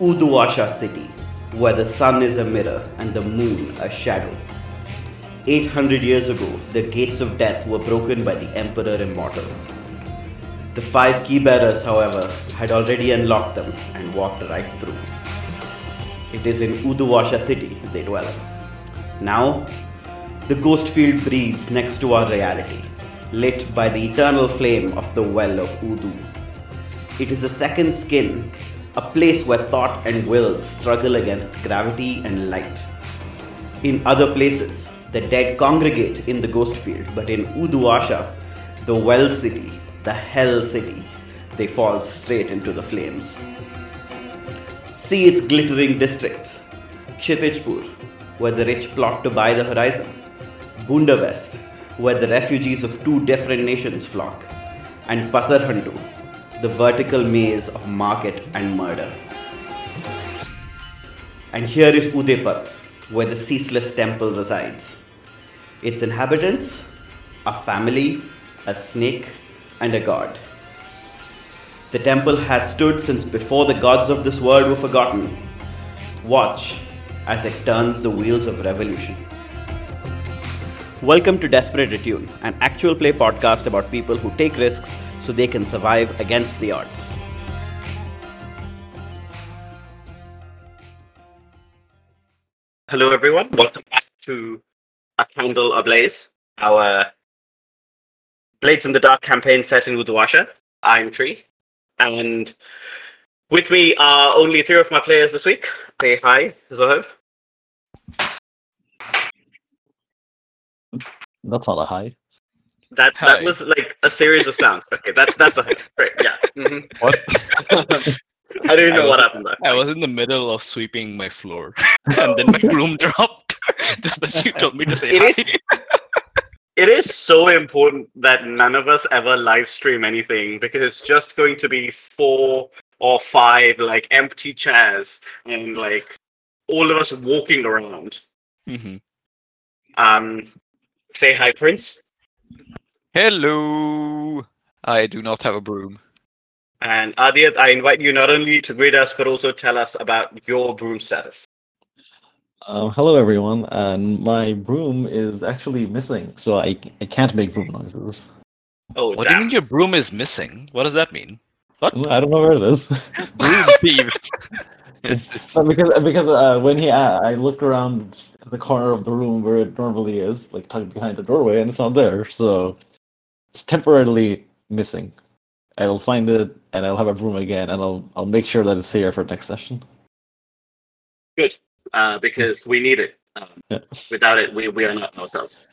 Uduasha city, where the sun is a mirror and the moon a shadow. 800 years ago, the gates of death were broken by the Emperor Immortal. The five key bearers, however, had already unlocked them and walked right through. It is in Uduasha city they dwell. Now, the ghost field breathes next to our reality, lit by the eternal flame of the well of Udu. It is a second skin, a place where thought and will struggle against gravity and light. In other places, the dead congregate in the ghost field, but in Uduasha, the well city, the hell city, they fall straight into the flames. See its glittering districts Kshitijpur, where the rich plot to buy the horizon, Bunda West, where the refugees of two different nations flock, and Pasarhandu, the vertical maze of market and murder. And here is Udepat, where the ceaseless temple resides. Its inhabitants, a family, a snake, and a god. The temple has stood since before the gods of this world were forgotten. Watch as it turns the wheels of revolution. Welcome to Desperate Attune, an actual play podcast about people who take risks so they can survive against the odds. Hello, everyone. Welcome back to A Candle Ablaze, our Blades in the Dark campaign set in Uduasha. I'm Tree, and with me are only three of my players this week. Say hi, Zoheb. That's not a hi. That Hi. that was like a series of sounds. Okay, that that's a hi. Great, yeah. mhm. What? I didn't I know was- what happened there. I was in the middle of sweeping my floor, and then my broom dropped. Just as you told me to say It hi. It is so important that none of us ever live stream anything because it's just going to be four or five like empty chairs and like all of us walking around. Mhm. Um, say hi, Prince, Hello. I do not have a broom. and Aadiyat. I invite you not only to greet us but also tell us about your broom status. Um, hello, everyone. And my broom is actually missing, so I, I can't make broom noises. Oh, What do you mean your broom is missing? What does that mean? What? I don't know where it is. Broom thieves. It's- it's- because because uh, when he uh, I looked around the corner of the room where it normally is, like tucked behind the doorway, and it's not there. So it's temporarily missing. I'll find it, and I'll have a broom again, and I'll I'll make sure that it's here for next session. Good, uh, because we need it. Um, Yeah. without it, we, we are not ourselves.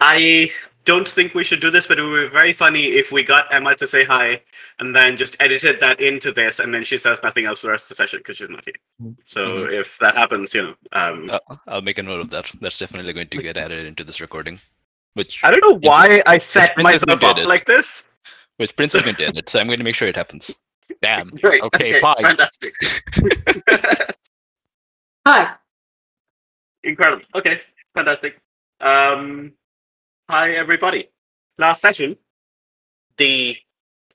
I don't think we should do this, but it would be very funny if we got Emma to say hi and then just edited that into this, and then she says nothing else for the rest of the session because she's not here. So if that happens, you know, um, uh, I'll make a note of that. That's definitely going to get added into this recording. Which I don't know why I set Prince is myself up it. like this. which Prince is going to edit, so I'm going to make sure it happens. Damn. Great. Okay, fine. Fantastic. Hi. Incredible. Okay, fantastic. Um, hi, everybody. Last session, the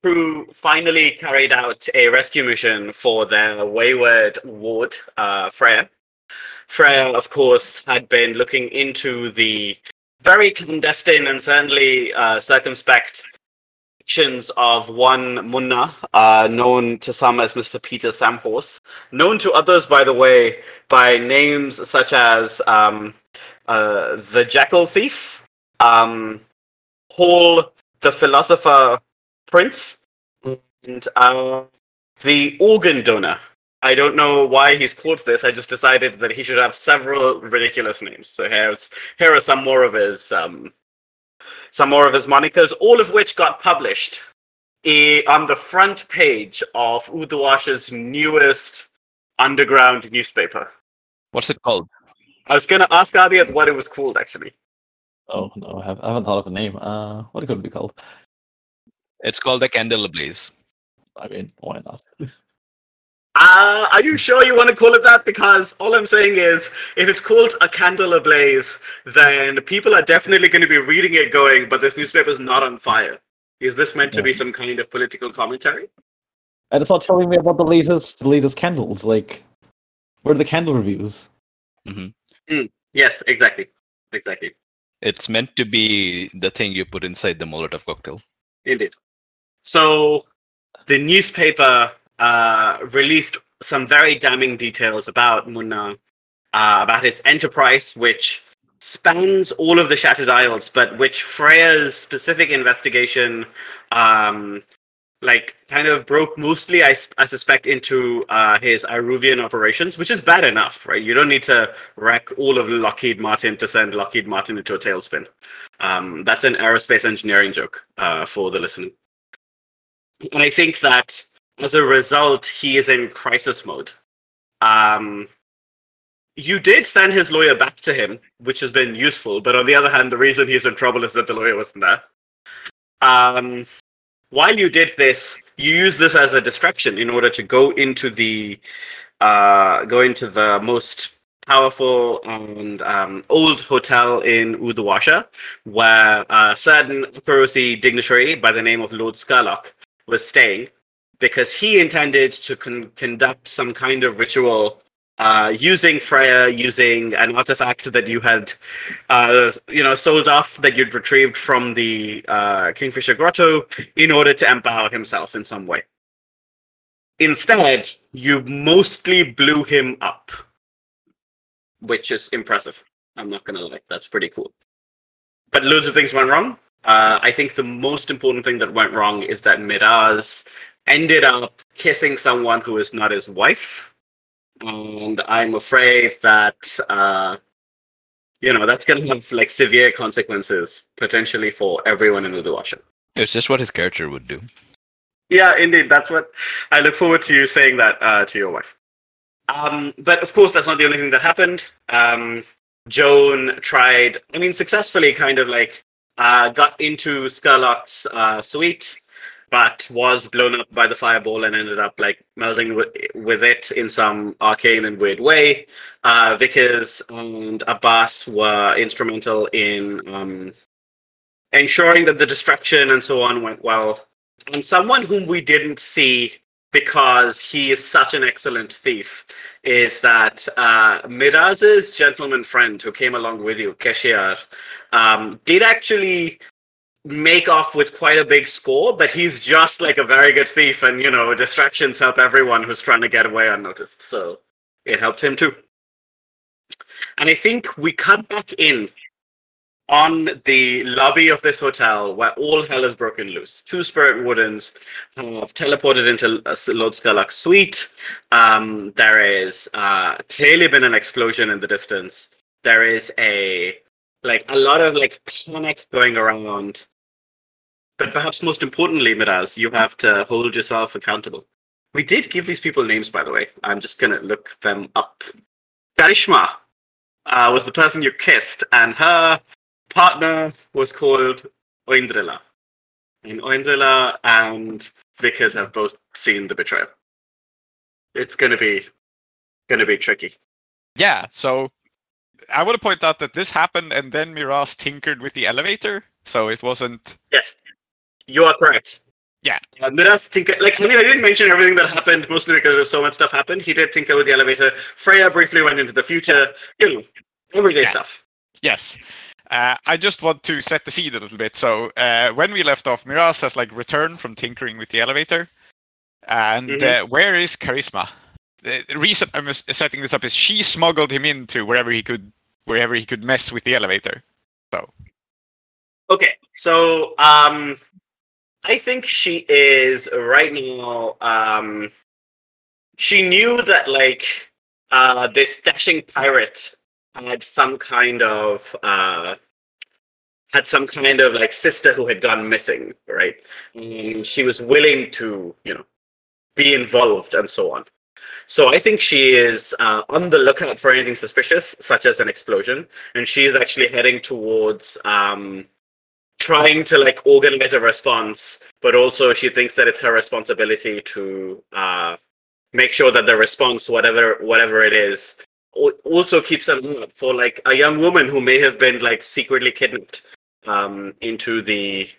crew finally carried out a rescue mission for their wayward ward, uh, Freya. Freya, of course, had been looking into the very clandestine and certainly uh, circumspect actions of one Munna, uh, known to some as Mr. Peter Samhorse, known to others, by the way, by names such as um, uh, the Jackal Thief, um, Hall the Philosopher Prince, and uh, the Organ Donor. I don't know why he's called this. I just decided that he should have several ridiculous names. So here's here are some more of his um, some more of his monikers, all of which got published on the front page of Uduasha's newest underground newspaper. What's it called? I was gonna ask Aadiyat what it was called actually. Oh no, I, have, I haven't thought of a name. Uh, what could it be called? It's called the Candle Ablaze. I mean, why not? Uh, are you sure you want to call it that? Because all I'm saying is, if it's called a candle ablaze, then people are definitely going to be reading it going, but this newspaper's not on fire. Is this meant to be some kind of political commentary? And it's not telling me about the latest the latest candles. Like, where are the candle reviews? Yes, exactly, exactly, It's meant to be the thing you put inside the Molotov cocktail. indeed. So, the newspaper uh, released some very damning details about Munna, uh, about his enterprise, which spans all of the Shattered Isles, but which Freya's specific investigation, um, like, kind of broke mostly, I, I suspect, into uh, his Iruvian operations, which is bad enough, right? You don't need to wreck all of Lockheed Martin to send Lockheed Martin into a tailspin. Um, that's an aerospace engineering joke uh, for the listener. And I think that as a result, he is in crisis mode. Um, you did send his lawyer back to him, which has been useful. But on the other hand, the reason he's in trouble is that the lawyer wasn't there. Um, while you did this, you used this as a distraction in order to go into the uh, go into the most powerful and um, old hotel in Uduasha, where a certain Akorosi dignitary by the name of Lord Scarlock was staying, because he intended to con- conduct some kind of ritual uh, using Freya, using an artifact that you had, uh, you know, sold off that you'd retrieved from the uh, Kingfisher Grotto in order to empower himself in some way. Instead, you mostly blew him up, which is impressive. I'm not gonna lie, that's pretty cool. But loads of things went wrong. Uh, I think the most important thing that went wrong is that Miraz ended up kissing someone who is not his wife, and I'm afraid that uh, you know that's gonna have like severe consequences potentially for everyone in Uduasha. It's just what his character would do. Yeah, indeed. That's what I look forward to you saying that uh, to your wife. Um, but of course, that's not the only thing that happened. Um, Joan tried, I mean, successfully kind of like uh, got into Scarlock's uh, suite, but was blown up by the fireball and ended up like melding with, with it in some arcane and weird way. Uh, Vickers and Abbas were instrumental in um, ensuring that the distraction and so on went well and someone whom we didn't see because he is such an excellent thief is that uh, Miraz's gentleman friend who came along with you, Keshiar, um, did actually make off with quite a big score, but he's just like a very good thief, and you know, distractions help everyone who's trying to get away unnoticed. So it helped him too. And I think we cut back in on the lobby of this hotel where all hell is broken loose. Two spirit wardens have teleported into Lord Scarlock's suite. Um, there is uh, clearly been an explosion in the distance. There is a like a lot of like panic going around. But perhaps most importantly, Miraz, you have to hold yourself accountable. We did give these people names, by the way. I'm just gonna look them up. Karishma uh, was the person you kissed, and her partner was called Oindrila. And Oindrila and Vickers have both seen the betrayal. It's gonna be gonna be tricky. Yeah, so I want to point out that this happened and then Miraz tinkered with the elevator, so it wasn't. Yes, you are correct. Yeah. Uh, Miraz tinker like I mean I didn't mention everything that happened mostly because there's so much stuff happened. He did tinker with the elevator. Freya briefly went into the future. You know, everyday Yeah. stuff. Yes. Uh, I just want to set the scene a little bit. So uh, when we left off, Miraz has like returned from tinkering with the elevator, and Mhm. uh, where is Karishma? The the reason I'm setting this up is she smuggled him into wherever he could, wherever he could mess with the elevator. So. Okay, so um, I think she is right now. Um, she knew that like uh, this dashing pirate had some kind of uh, had some kind of like sister who had gone missing, right? And she was willing to, you know, be involved and so on. So I think she is uh, on the lookout for anything suspicious, such as an explosion, and she is actually heading towards. Um, trying to like organize a response, but also she thinks that it's her responsibility to uh, make sure that the response, whatever whatever it is, also keeps an for like a young woman who may have been like secretly kidnapped um, into the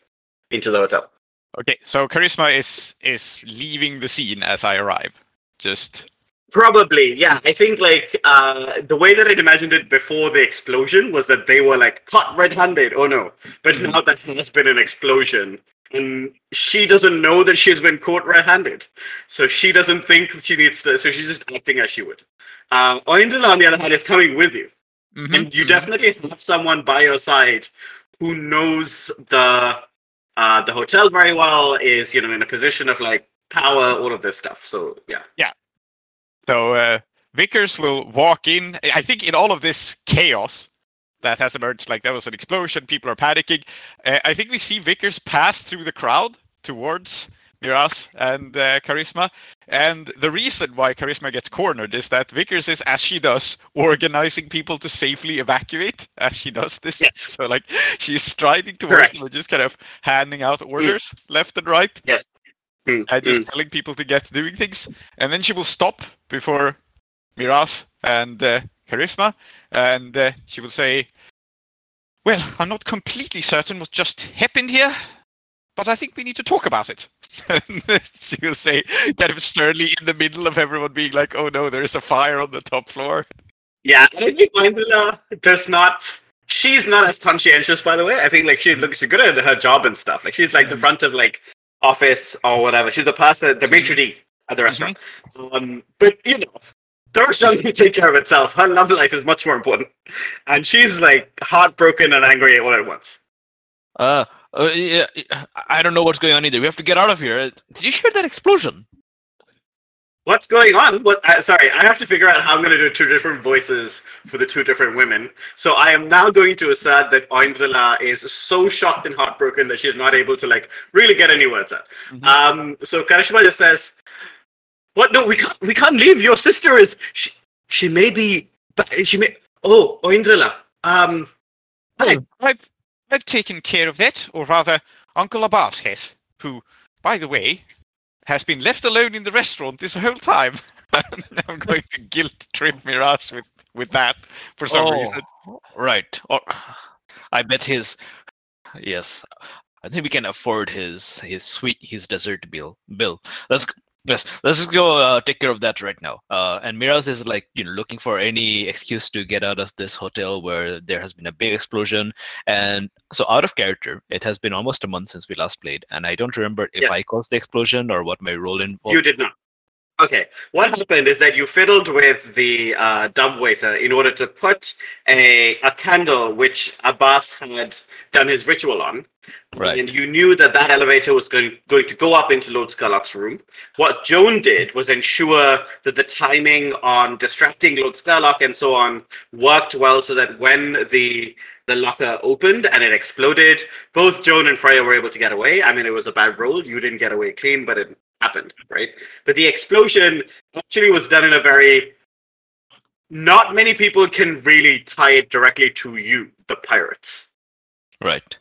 into the hotel. Okay, so Karishma is is leaving the scene as I arrive. Just Probably, yeah. I think like uh, the way that I'd imagined it before the explosion was that they were like caught red-handed. Oh no! But now that has been an explosion, and she doesn't know that she's been caught red-handed, so she doesn't think she needs to. So she's just acting as she would. Uh, on the other hand, is coming with you, Mhm, and you mhm. definitely have someone by your side who knows the uh, the hotel very well. Is you know in a position of like power, all of this stuff. So yeah. yeah. So uh, Vickers will walk in. I think in all of this chaos that has emerged, like there was an explosion, people are panicking. Uh, I think we see Vickers pass through the crowd towards Miraz and uh, Karishma. And the reason why Karishma gets cornered is that Vickers is, as she does, organizing people to safely evacuate as she does this. Yes. So like she's striding towards Correct. them and just kind of handing out orders left and right Mm, and just mm. telling people to get doing things. And then she will stop before Miraz and uh, Karishma, and uh, she will say, "Well, I'm not completely certain what just happened here, but I think we need to talk about it." And she will say, kind of sternly, in the middle of everyone being like, "Oh no, there is a fire on the top floor." Yeah, I don't think Mindula does not. She's not as conscientious, by the way. I think like she looks good at her job and stuff. Like she's like the Mhm. front of like office or whatever. She's the person, the maitre d at the restaurant. Um, but you know, the restaurant can take care of itself. Her love life is much more important, and she's like heartbroken and angry all at once. Uh, uh, yeah, I- don't know what's going on either. We have to get out of here. Did you hear that explosion? What's going on? What? Uh, sorry, I have to figure out how I'm going to do two different voices for the two different women. So I am now going to assert that Oindrila is so shocked and heartbroken that she's not able to like really get any words out. Mhm. Um, so Karishma just says, "What? No, we can't. We can't leave. Your sister is. She, she may be. But she may. Oh, Oindrila. Um, hi. I've, I've taken care of that, or rather, Uncle Abbas has, who, by the way, has been left alone in the restaurant this whole time. I'm going to guilt trip Miraz with, with that for some Oh, reason. Right. Or I bet his. Yes, I think we can afford his his sweet his dessert bill. Bill. Let's yes. Let's just go uh, take care of that right now. Uh, and Miraz is like you know looking for any excuse to get out of this hotel where there has been a big explosion. And so out of character, it has been almost a month since we last played, and I don't remember if Yes. I caused the explosion or what my role in. You did not. Okay. What happened is that you fiddled with the uh, dumbwaiter in order to put a a candle which Abbas had done his ritual on. Right. And you knew that that elevator was going, going to go up into Lord Scarlock's room. What Joan did was ensure that the timing on distracting Lord Scarlock and so on worked well so that when the the locker opened and it exploded, both Joan and Freya were able to get away. I mean, it was a bad roll. You didn't get away clean, but it happened, right? But the explosion actually was done in a very not many people can really tie it directly to you, the pirates. Right.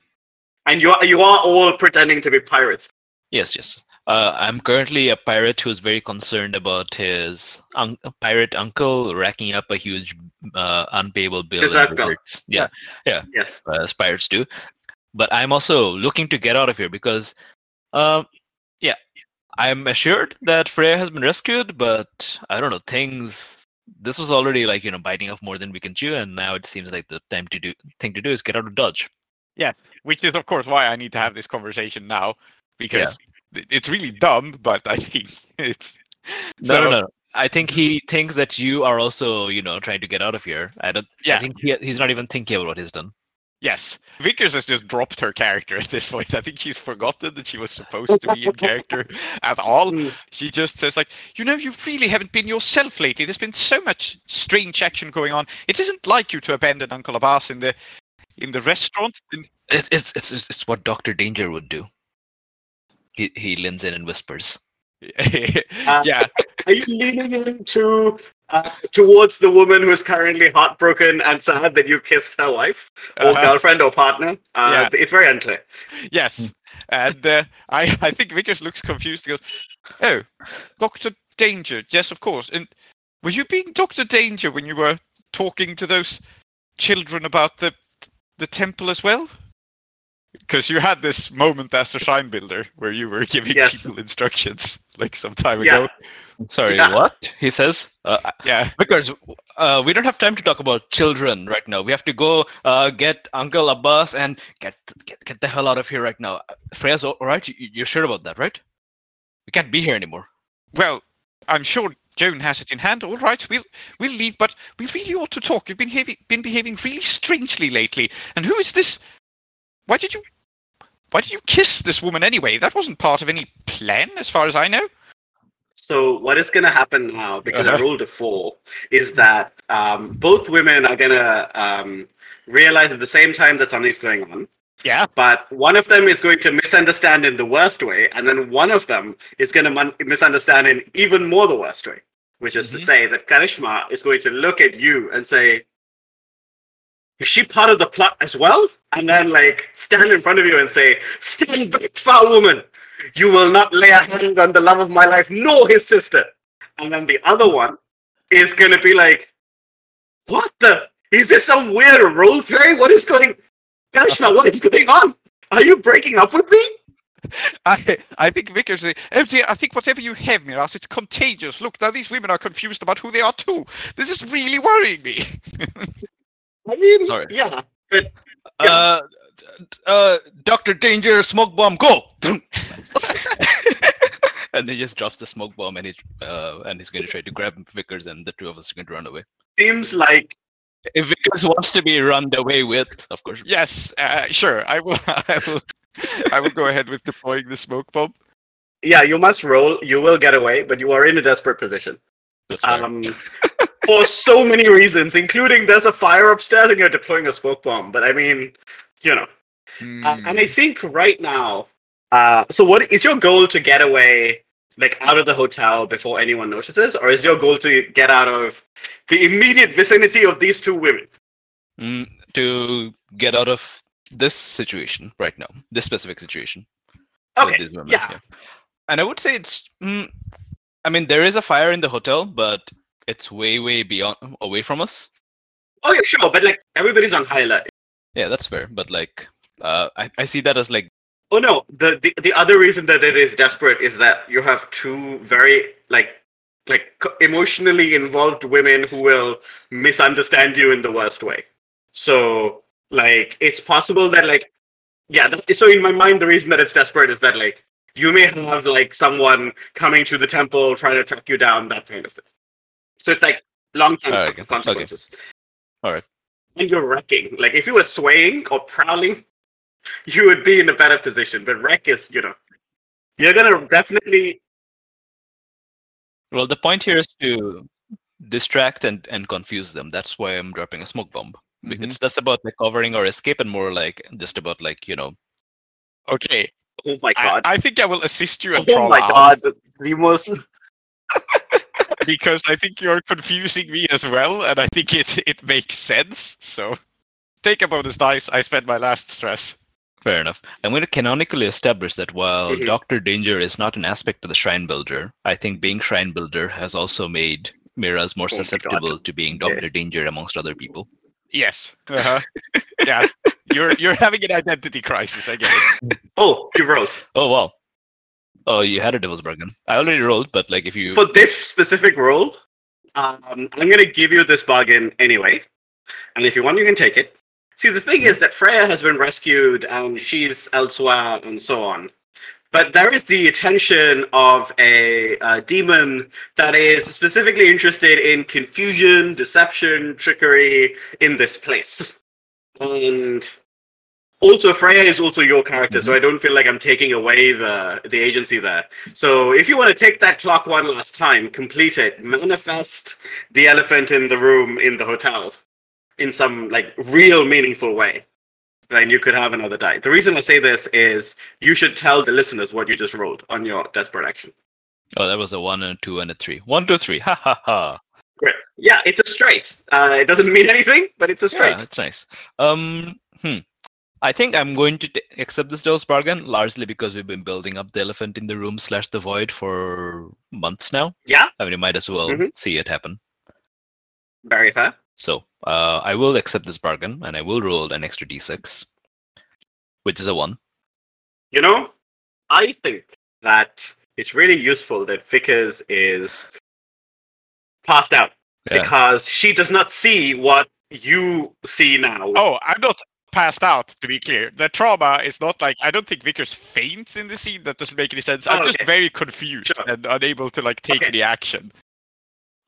And you are you are all pretending to be pirates. Yes, yes. Uh, I'm currently a pirate who's very concerned about his un- pirate uncle racking up a huge uh, unpayable bill. His in uncle. rewards. Yeah, Yes. uh, as pirates do. But I'm also looking to get out of here because, um, yeah, I'm assured that Freya has been rescued, but I don't know things. This was already like you know biting off more than we can chew, and now it seems like the time to do thing to do is get out of Dodge. Which is, of course, why I need to have this conversation now, because it- it's really dumb, but I think it's. No, so, no, no. I think he thinks that you are also, you know, trying to get out of here. I don't. Yeah. I think he, he's not even thinking about what he's done. Yes, Vickers has just dropped her character at this point. I think she's forgotten that she was supposed to be in character at all. Mm. She just says like, you know, you really haven't been yourself lately. There's been so much strange action going on. It isn't like you to abandon Uncle Abbas in the in the restaurant. And It's it's it's, it's it's what Doctor Danger would do. He he leans in and whispers. yeah, Are you leaning into uh, towards the woman who is currently heartbroken and sad that you've kissed her wife or uh-huh, girlfriend or partner? Uh, Yeah. It's very unclear. yes. And uh, I I think Vickers looks confused. He goes, oh, Doctor Danger. Yes, of course. And were you being Doctor Danger when you were talking to those children about the the temple as well? Because you had this moment as a shrine builder where you were giving Yes. people instructions like some time Yeah. ago. Sorry, Yeah. what? He says. Uh, Yeah. Because uh, we don't have time to talk about children right now. We have to go uh, get Uncle Abbas and get, get get the hell out of here right now. Freya's all right? You, you're sure about that, right? We can't be here anymore. Well, I'm sure Joan has it in hand. All right, we'll we'll leave, but we really ought to talk. You've been behaving been behaving really strangely lately. And who is this? Why did you? Why did you kiss this woman anyway? That wasn't part of any plan, as far as I know. So what is going to happen now, because I Uh-huh. rolled a four, is that um, both women are going to um, realize at the same time that something's going on. Yeah. But one of them is going to misunderstand in the worst way, and then one of them is going to mon- misunderstand in even more the worst way, which is Mhm. to say that Karishma is going to look at you and say, "Is she part of the plot as well?" And then like stand in front of you and say, "Stand back, foul woman! You will not lay a hand on the love of my life, nor his sister." And then the other one is going to be like, "What the? Is this some weird role play? What is going?" Karishma, what is going on? Are you breaking up with me? I I think Vickers. uh, oh I think whatever you have, Miraz, it's contagious. Look, now these women are confused about who they are too. This is really worrying me. I mean, Sorry. yeah. Uh, d- d- uh, Doctor Danger, smoke bomb, go! and he just drops the smoke bomb, and he uh, and he's going to try to grab Vickers, and the two of us are going to run away. Seems like If Vickers wants to be run away with, of course. yes, uh, sure. I will. I will. I will go ahead with deploying the smoke bomb. yeah, you must roll. You will get away, but you are in a desperate position. Um, for so many reasons, including there's a fire upstairs and you're deploying a smoke bomb. But I mean, you know. Uh, and I think right now, uh, so what is your goal to get away, like out of the hotel before anyone notices, or is your goal to get out of the immediate vicinity of these two women? Mm, to get out of this situation right now, this specific situation. Okay, women, yeah. And I would say it's. Mm, I mean, there is a fire in the hotel, but it's way, way beyond, away from us. Oh yeah, sure, but like everybody's on high alert. Yeah, that's fair. But like, uh, I, I see that as like, Oh no, the, the the other reason that it is desperate is that you have two very like like emotionally involved women who will misunderstand you in the worst way. So like it's possible that like yeah, so in my mind the reason that it's desperate is that like you may have like someone coming to the temple trying to track you down that kind of thing. So it's like long term Alright, okay, consequences. Alright. And you're wrecking. Like if you were swaying or prowling, you would be in a better position. But wreck is, you know, you're gonna definitely. well, the point here is to distract and, and confuse them. That's why I'm dropping a smoke bomb. Mhm. It's less about like covering or escape and more like just about like, you know, Okay. Oh my god! I think I will assist you and oh trauma my god! The, the most. because I think you're confusing me as well, and I think it it makes sense. So take a bonus dice. I spent my last stress. Fair enough. I'm going to canonically establish that while Mhm. Doctor Danger is not an aspect of the Shrine Builder, I think being Shrine Builder has also made Miraz more Oh susceptible to being Yeah. Doctor Danger amongst other people. Yes. Uh-huh. yeah. You're you're having an identity crisis. I get it. Oh, you rolled Oh wow. Oh, you had a Devil's Bargain. I already rolled, but like if you for this specific roll. Um, I'm gonna give you this bargain anyway, and if you want, you can take it. See, the thing is that Freya has been rescued and she's elsewhere and so on. But there is the attention of a, uh demon that is specifically interested in confusion, deception, trickery in this place. And also, Freya is also your character, so I don't feel like I'm taking away the the agency there. So if you want to take that clock one last time, complete it, manifest the elephant in the room in the hotel in some like real meaningful way. Then you could have another die. The reason I say this is you should tell the listeners what you just rolled on your desperate action. Oh, that was a one and a two and a three. One, two, three. Ha ha ha. Great. Yeah, it's a straight. Uh, it doesn't mean anything, but it's a straight. Yeah, that's nice. Um, hmm. I think I'm going to t- accept this Devil's Bargain largely because we've been building up the elephant in the room slash the void for months now. Yeah, I mean, you might as well Mhm. see it happen. very fair. So uh, I will accept this bargain and I will roll an extra d6. which is a one. You know, I think that it's really useful that Vickers is passed out Yeah. because she does not see what you see now. Oh, I'm not passed out. To be clear, the trauma is not like I don't think Vickers faints in the scene. That doesn't make any sense. I'm Oh, just okay. very confused Sure. and unable to like take Okay. any action.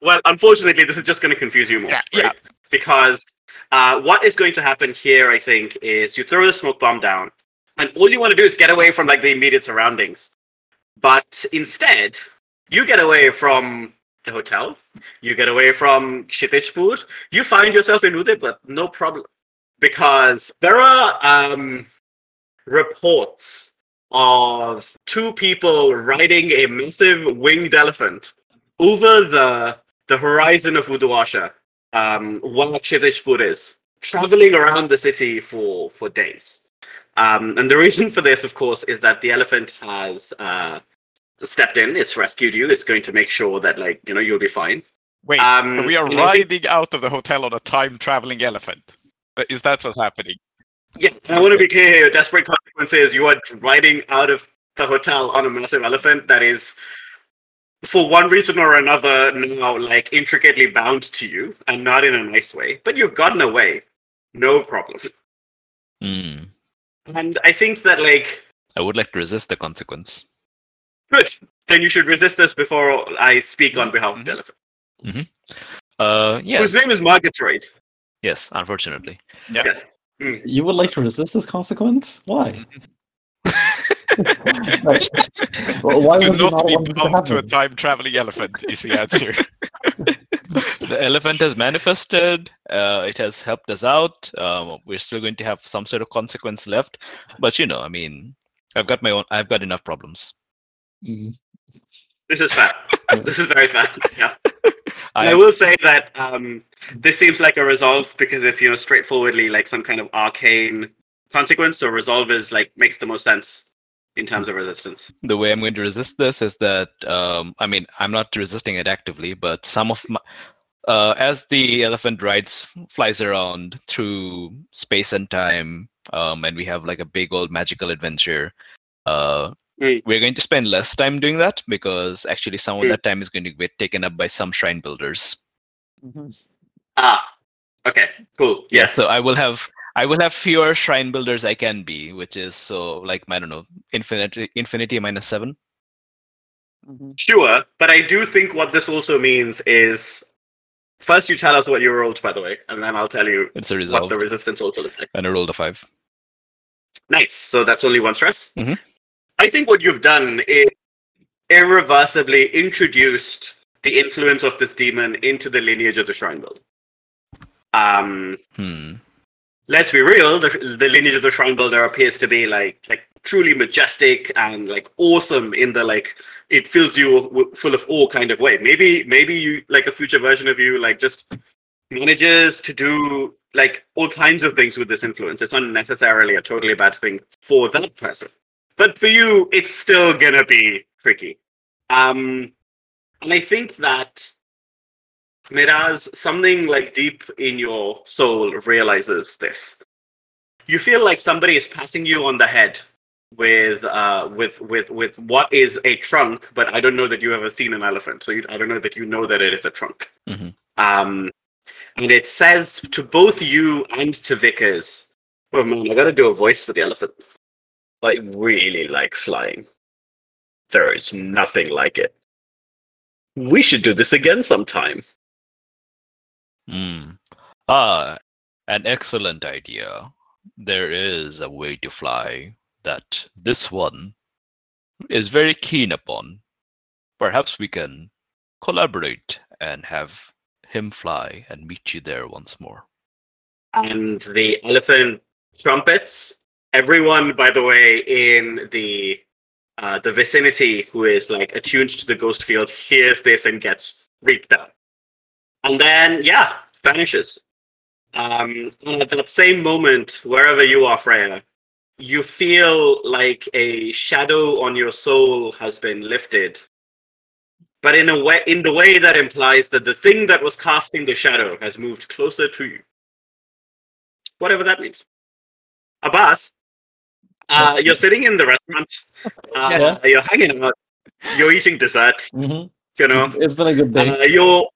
Well, unfortunately, this is just going to confuse you more. Yeah, yeah. Because uh, what is going to happen here, I think, is you throw the smoke bomb down, and all you want to do is get away from like the immediate surroundings. But instead, you get away from the hotel, you get away from Kshitijpur, you find yourself in Udaipur, no problem. Because there are um, reports of two people riding a massive winged elephant over the the horizon of Uduasha, um, while Kshitijpur is traveling around the city for for days. Um, and the reason for this, of course, is that the elephant has uh, stepped in. It's rescued you. It's going to make sure that, like, you know, you'll be fine. Wait, Um, so we are I think- riding out of the hotel on a time traveling elephant. Is that what's happening? Yeah, I want to be clear here. Desperate consequences. You are riding out of the hotel on a massive elephant that is, for one reason or another, now like intricately bound to you, and not in a nice way. But you've gotten away, no problem. Hmm. And I think that like I would like to resist the consequence. good. Then you should resist this before I speak on behalf of the Mhm. elephant. Uh, yes, Whose name is Margatroid. yes. Unfortunately, Yeah. Yes. You would like to resist this consequence? Why? Right. Well, why to would you not not be want to bound to a time traveling elephant is the answer. the elephant has manifested. Uh, it has helped us out. Um, we're still going to have some sort of consequence left, but you know, I mean, I've got my own. I've got enough problems. Mm. This is fair. this is very fair. Yeah. I, I will say that um, this seems like a resolve because it's you know straightforwardly like some kind of arcane consequence. So resolve is like makes the most sense in terms of resistance. the way I'm going to resist this is that um, I mean I'm not resisting it actively, but some of my uh, as the elephant rides flies around through space and time, um, and we have like a big old magical adventure. Uh, Mm. We're going to spend less time doing that because actually some of Mm. that time is going to get taken up by some shrine builders. Ah, okay, cool. Yeah, Yes. so I will have I will have fewer shrine builders I can be, which is so like I don't know, infinity infinity minus seven. Sure, but I do think what this also means is first you tell us what you rolled, by the way, and then I'll tell you It's a what the resistance also looks like. and I rolled a five. Nice. So that's only one stress. Mhm. I think what you've done is irreversibly introduced the influence of this demon into the lineage of the Shrine Build. Um, Hmm. Let's be real. The, the lineage of the Shrine Builder appears to be like like truly majestic and like awesome in the like it fills you w- full of awe kind of way. Maybe maybe you like a future version of you like just manages to do like all kinds of things with this influence. It's not necessarily a totally bad thing for that person, but for you, it's still gonna be tricky. Um, and I think that Miraz, something like deep in your soul realizes this. You feel like somebody is passing you on the head with uh with with with what is a trunk, but I don't know that you ever seen an elephant, so you, I don't know that you know that it is a trunk. Mhm. Um, and it says to both you and to Vickers, "Oh man, I got to do a voice for the elephant. I really like flying. There is nothing like it. We should do this again sometime." Hmm. Ah, an excellent idea. There is a way to fly that this one is very keen upon. Perhaps we can collaborate and have him fly and meet you there once more. and the elephant trumpets. Everyone, by the way, in the uh, the vicinity who is like attuned to the ghost field hears this and gets freaked out, and then yeah, vanishes. Um, and at that same moment, wherever you are, Freya, you feel like a shadow on your soul has been lifted, but in a way, in the way that implies that the thing that was casting the shadow has moved closer to you whatever that means. Abbas, Uh, you're sitting in the restaurant. Uh, Yes. You're hanging out. You're eating dessert. hmm You know. It's been a good day. Uh, your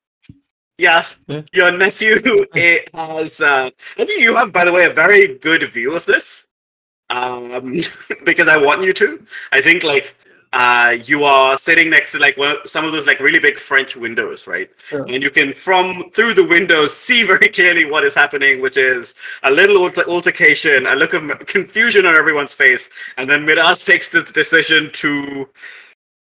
yeah, your nephew it has. Uh, I think you have, by the way, a very good view of this. Um, because I want you to. I think like uh, you are sitting next to like one, some of those like really big French windows, right? Sure. And you can from through the windows see very clearly what is happening, which is a little altercation, a look of confusion on everyone's face, and then Miraz takes the decision to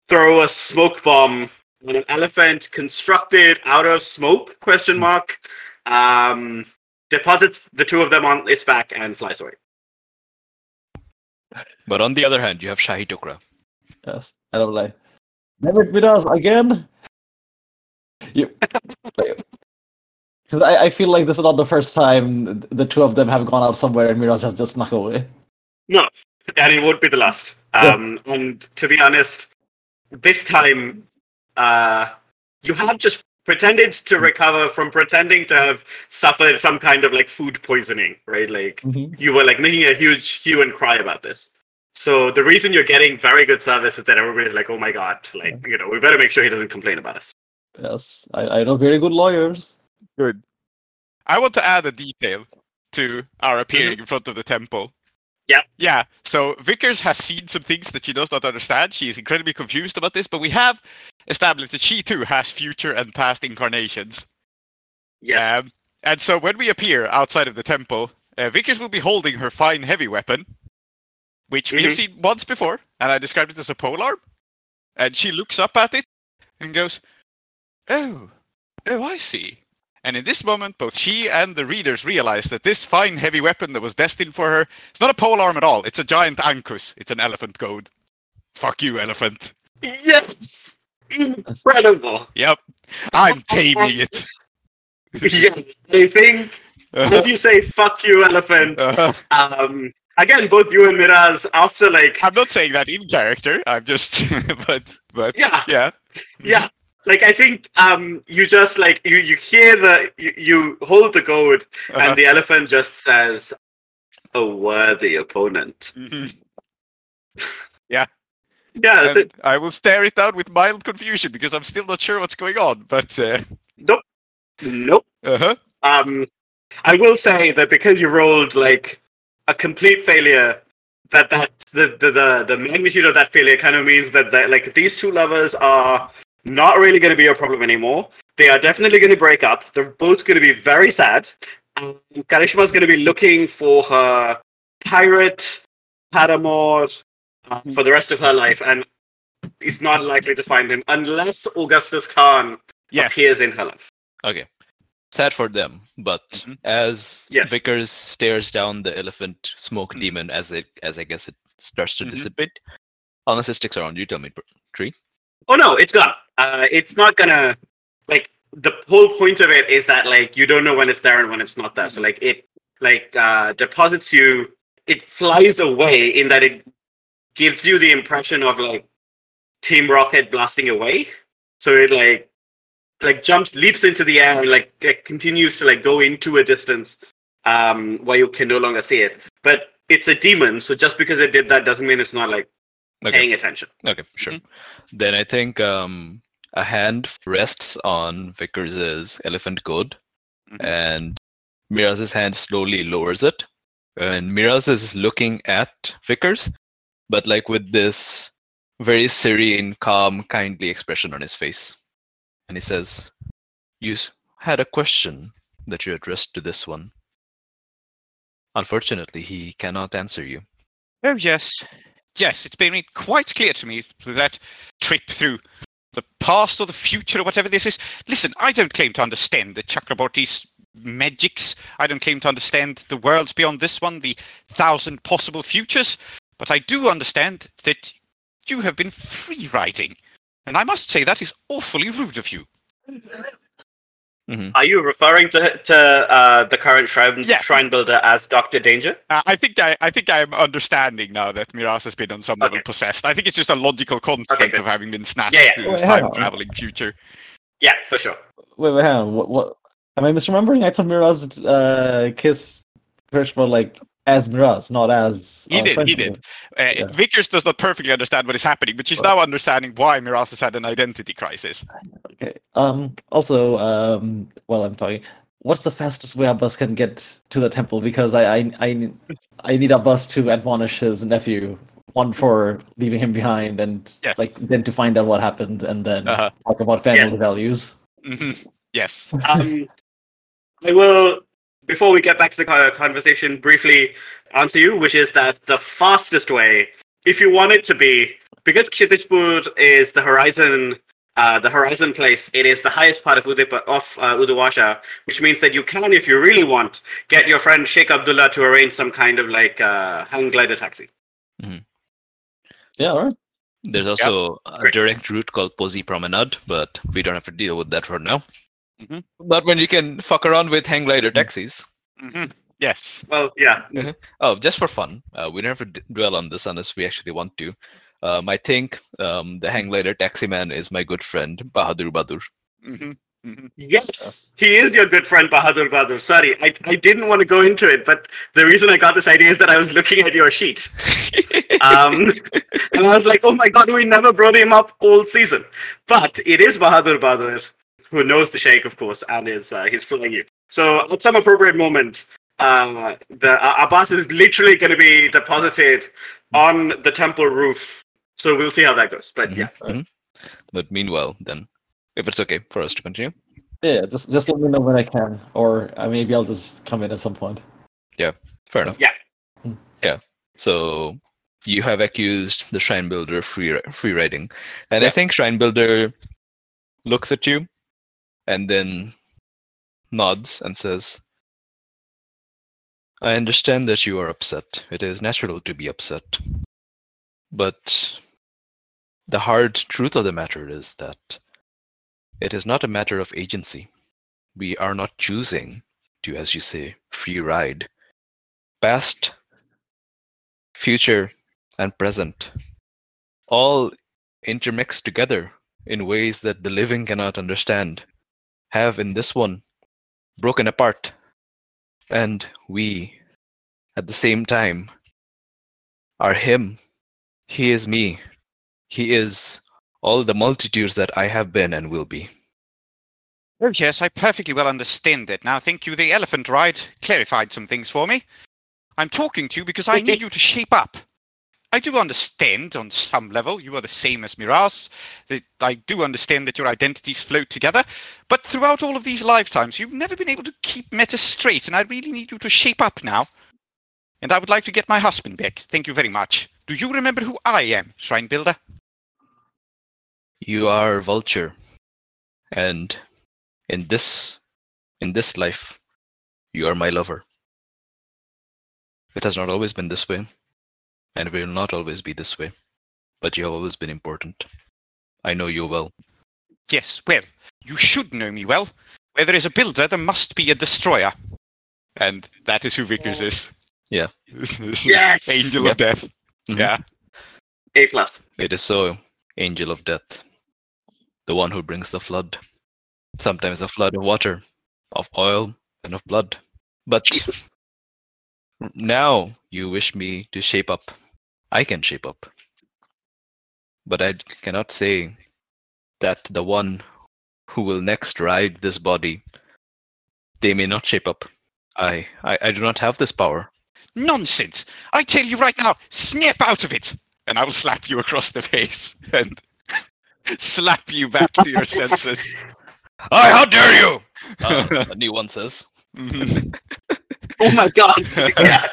throw a smoke bomb an elephant constructed out of smoke question mark um deposits the two of them on its back and flies away But on the other hand, you have Shahi Tukra. Yes, I don't lie. Never with us again. You, like, 'cause I, I feel like this is not the first time the two of them have gone out somewhere and Miraz has just snuck away. no and it won't be the last um and to be honest this time uh you have just pretended to recover from pretending to have suffered some kind of like food poisoning right like Mhm. you were like making a huge hue and cry about this. So the reason you're getting very good service is that everybody's like, oh my god, like you know, we better make sure he doesn't complain about us. Yes, I, I know very good lawyers. Good. I want to add a detail to our appearing in front of the temple. Yeah. Yeah. So Vickers has seen some things that she does not understand. She is incredibly confused about this, but we have established that she too has future and past incarnations. Yes. Um, and so when we appear outside of the temple, uh, Vickers will be holding her fine heavy weapon, which we have Mhm. seen once before, and I described it as a polearm. And she looks up at it and goes, "Oh, oh, I see." And in this moment, both she and the readers realize that this fine heavy weapon that was destined for her is not a polearm at all. It's a giant ankus. It's an elephant goad. Fuck you, elephant. yes. Incredible. Yep. I'm taming it. yeah. I think as you say, fuck you, elephant. Uh, Um again, both you and Miraz after like I'm not saying that in character. I'm just, but, but Yeah, yeah. yeah. Like I think um you just like you you hear the you, you hold the goad Uh-huh. and the elephant just says a worthy opponent. Mhm. Yeah, Th- I will stare it down with mild confusion because I'm still not sure what's going on. But uh nope. Nope. Uh huh. Um I will say that because you rolled like a complete failure that that the the the, the magnitude of that failure kind of means that, that like these two lovers are not really going to be a problem anymore. They are definitely going to break up. They're both going to be very sad. And Karishma's going to be looking for her pirate paramour for the rest of her life, and is not likely to find him unless Augustus Khan Yeah. appears in her life. Okay. Sad for them, but Mhm. as Yes. Vickers stares down the elephant smoke Mhm. demon as it as I guess it starts to Mhm. dissipate, unless it sticks around, you tell me, Tree. Oh no, it's gone. Uh, it's not gonna like the whole point of it is that like you don't know when it's there and when it's not there. So like it like uh, deposits you. It flies away in that it gives you the impression of like Team Rocket blasting away. So it like like jumps, leaps into the air, and like it continues to like go into a distance um, where you can no longer see it. But it's a demon, so just because it did that doesn't mean it's not like Okay. paying attention. Okay, sure. Then I think um, a hand rests on Vickers's elephant goad, Mhm. and Miraz's hand slowly lowers it. And Miraz is looking at Vickers, but like with this very serene, calm, kindly expression on his face. And he says, You had a question that you addressed to this one. Unfortunately, he cannot answer you. Oh yes, yes. It's been made quite clear to me that trip through the past or the future or whatever this is. Listen, I don't claim to understand the Chakraborty's magics. I don't claim to understand the worlds beyond this one, the thousand possible futures. But I do understand that you have been free riding, and I must say that is awfully rude of you. Are you referring to to uh, the current shrine Yeah. shrine builder as Doctor Danger? Uh, I think I, I think I'm understanding now that Miraz has been on some level Okay. possessed. I think it's just a logical consequence good. of having been snatched Yeah, yeah. through this time traveling future. Yeah, for sure. Wait, wait, hang on. What? What? Am I misremembering? I thought Miraz uh, kissed Karishma like as Miraz, not as. He did, he did. Uh, Yeah. Vickers does not perfectly understand what is happening, but she's Well- now understanding why Miraz has had an identity crisis. Okay. Um. Also, um. While I'm talking, what's the fastest way Abbas can get to the temple? Because I, I, I, I need Abbas to admonish his nephew. One for leaving him behind, and Yeah. like then to find out what happened, and then Uh-huh. talk about family Yes. values. hmm Yes. um, I will, before we get back to the conversation, briefly answer you, which is that the fastest way, if you want it to be, because Kshitijpur is the horizon, uh, the horizon place, it is the highest part of Udipa, of uh, Uduasha, which means that you can, if you really want, get your friend Sheikh Abdullah to arrange some kind of like uh, hang glider taxi. Yeah. All right. There's also a Great. direct route called Posey Promenade, but we don't have to deal with that for now. Mhm. But when you can fuck around with hang glider taxis, hmm Yes. Well, yeah. oh, just for fun, uh, we don't have to d- dwell on this unless we actually want to. Um, I think um, the hang glider taxi man is my good friend Bahadur Badur. hmm hmm Yes, he is your good friend Bahadur Bahadur. Sorry, I, I didn't want to go into it, but the reason I got this idea is that I was looking at your sheet. Um, and I was like, oh my god, we never brought him up all season. But it is Bahadur Bahadur who knows the Sheikh, of course, and is uh, he's fooling you. So at some appropriate moment, uh, the uh, Abbas is literally going to be deposited on the temple roof. So we'll see how that goes. But yeah, Mhm, mhm. But meanwhile, then, if it's okay for us to continue, Yeah. Just just let me know when I can, or uh, maybe I'll just come in at some point. Yeah, fair enough. Yeah. Mm. Yeah. So you have accused the Shrine Builder of free ri- free riding, and I think Shrine Builder looks at you, and then nods and says, "I understand that you are upset. It is natural to be upset, but the hard truth of the matter is that it is not a matter of agency. We are not choosing to, as you say, free ride." past, future, and present, all intermixed together in ways that the living cannot understand, have in this one broken apart. And we, at the same time, are Him. He is me. He is all the multitudes that I have been and will be. Oh, yes, I perfectly well understand that. Now, thank you. The elephant ride clarified some things for me. I'm talking to you because I need you to shape up. I do understand on some level you are the same as Miraz. I do understand that your identities float together. But throughout all of these lifetimes, you've never been able to keep Meta straight, and I really need you to shape up now. And I would like to get my husband back. Thank you very much. Do you remember who I am, Shrine Builder? You are Vulture, and in this in this life, you are my lover. It has not always been this way, and it will not always be this way, but you have always been important. I know you well. Yes, well, you should know me well. Where there is a builder, there must be a destroyer. And that is who Vickers is. Yeah. Yes! Angel Yep. of Death. Mhm. Yeah. A plus. It is so, angel of death, the one who brings the flood. Sometimes a flood of water, of oil, and of blood. But Jesus. Now you wish me to shape up. I can shape up. But I cannot say that the one who will next ride this body, they may not shape up. I, I, I do not have this power. Nonsense! I tell you right now, snap out of it! And I will slap you across the face and slap you back to your senses. I, how dare you! Uh, a new one says. Mhm. Oh my god. yeah.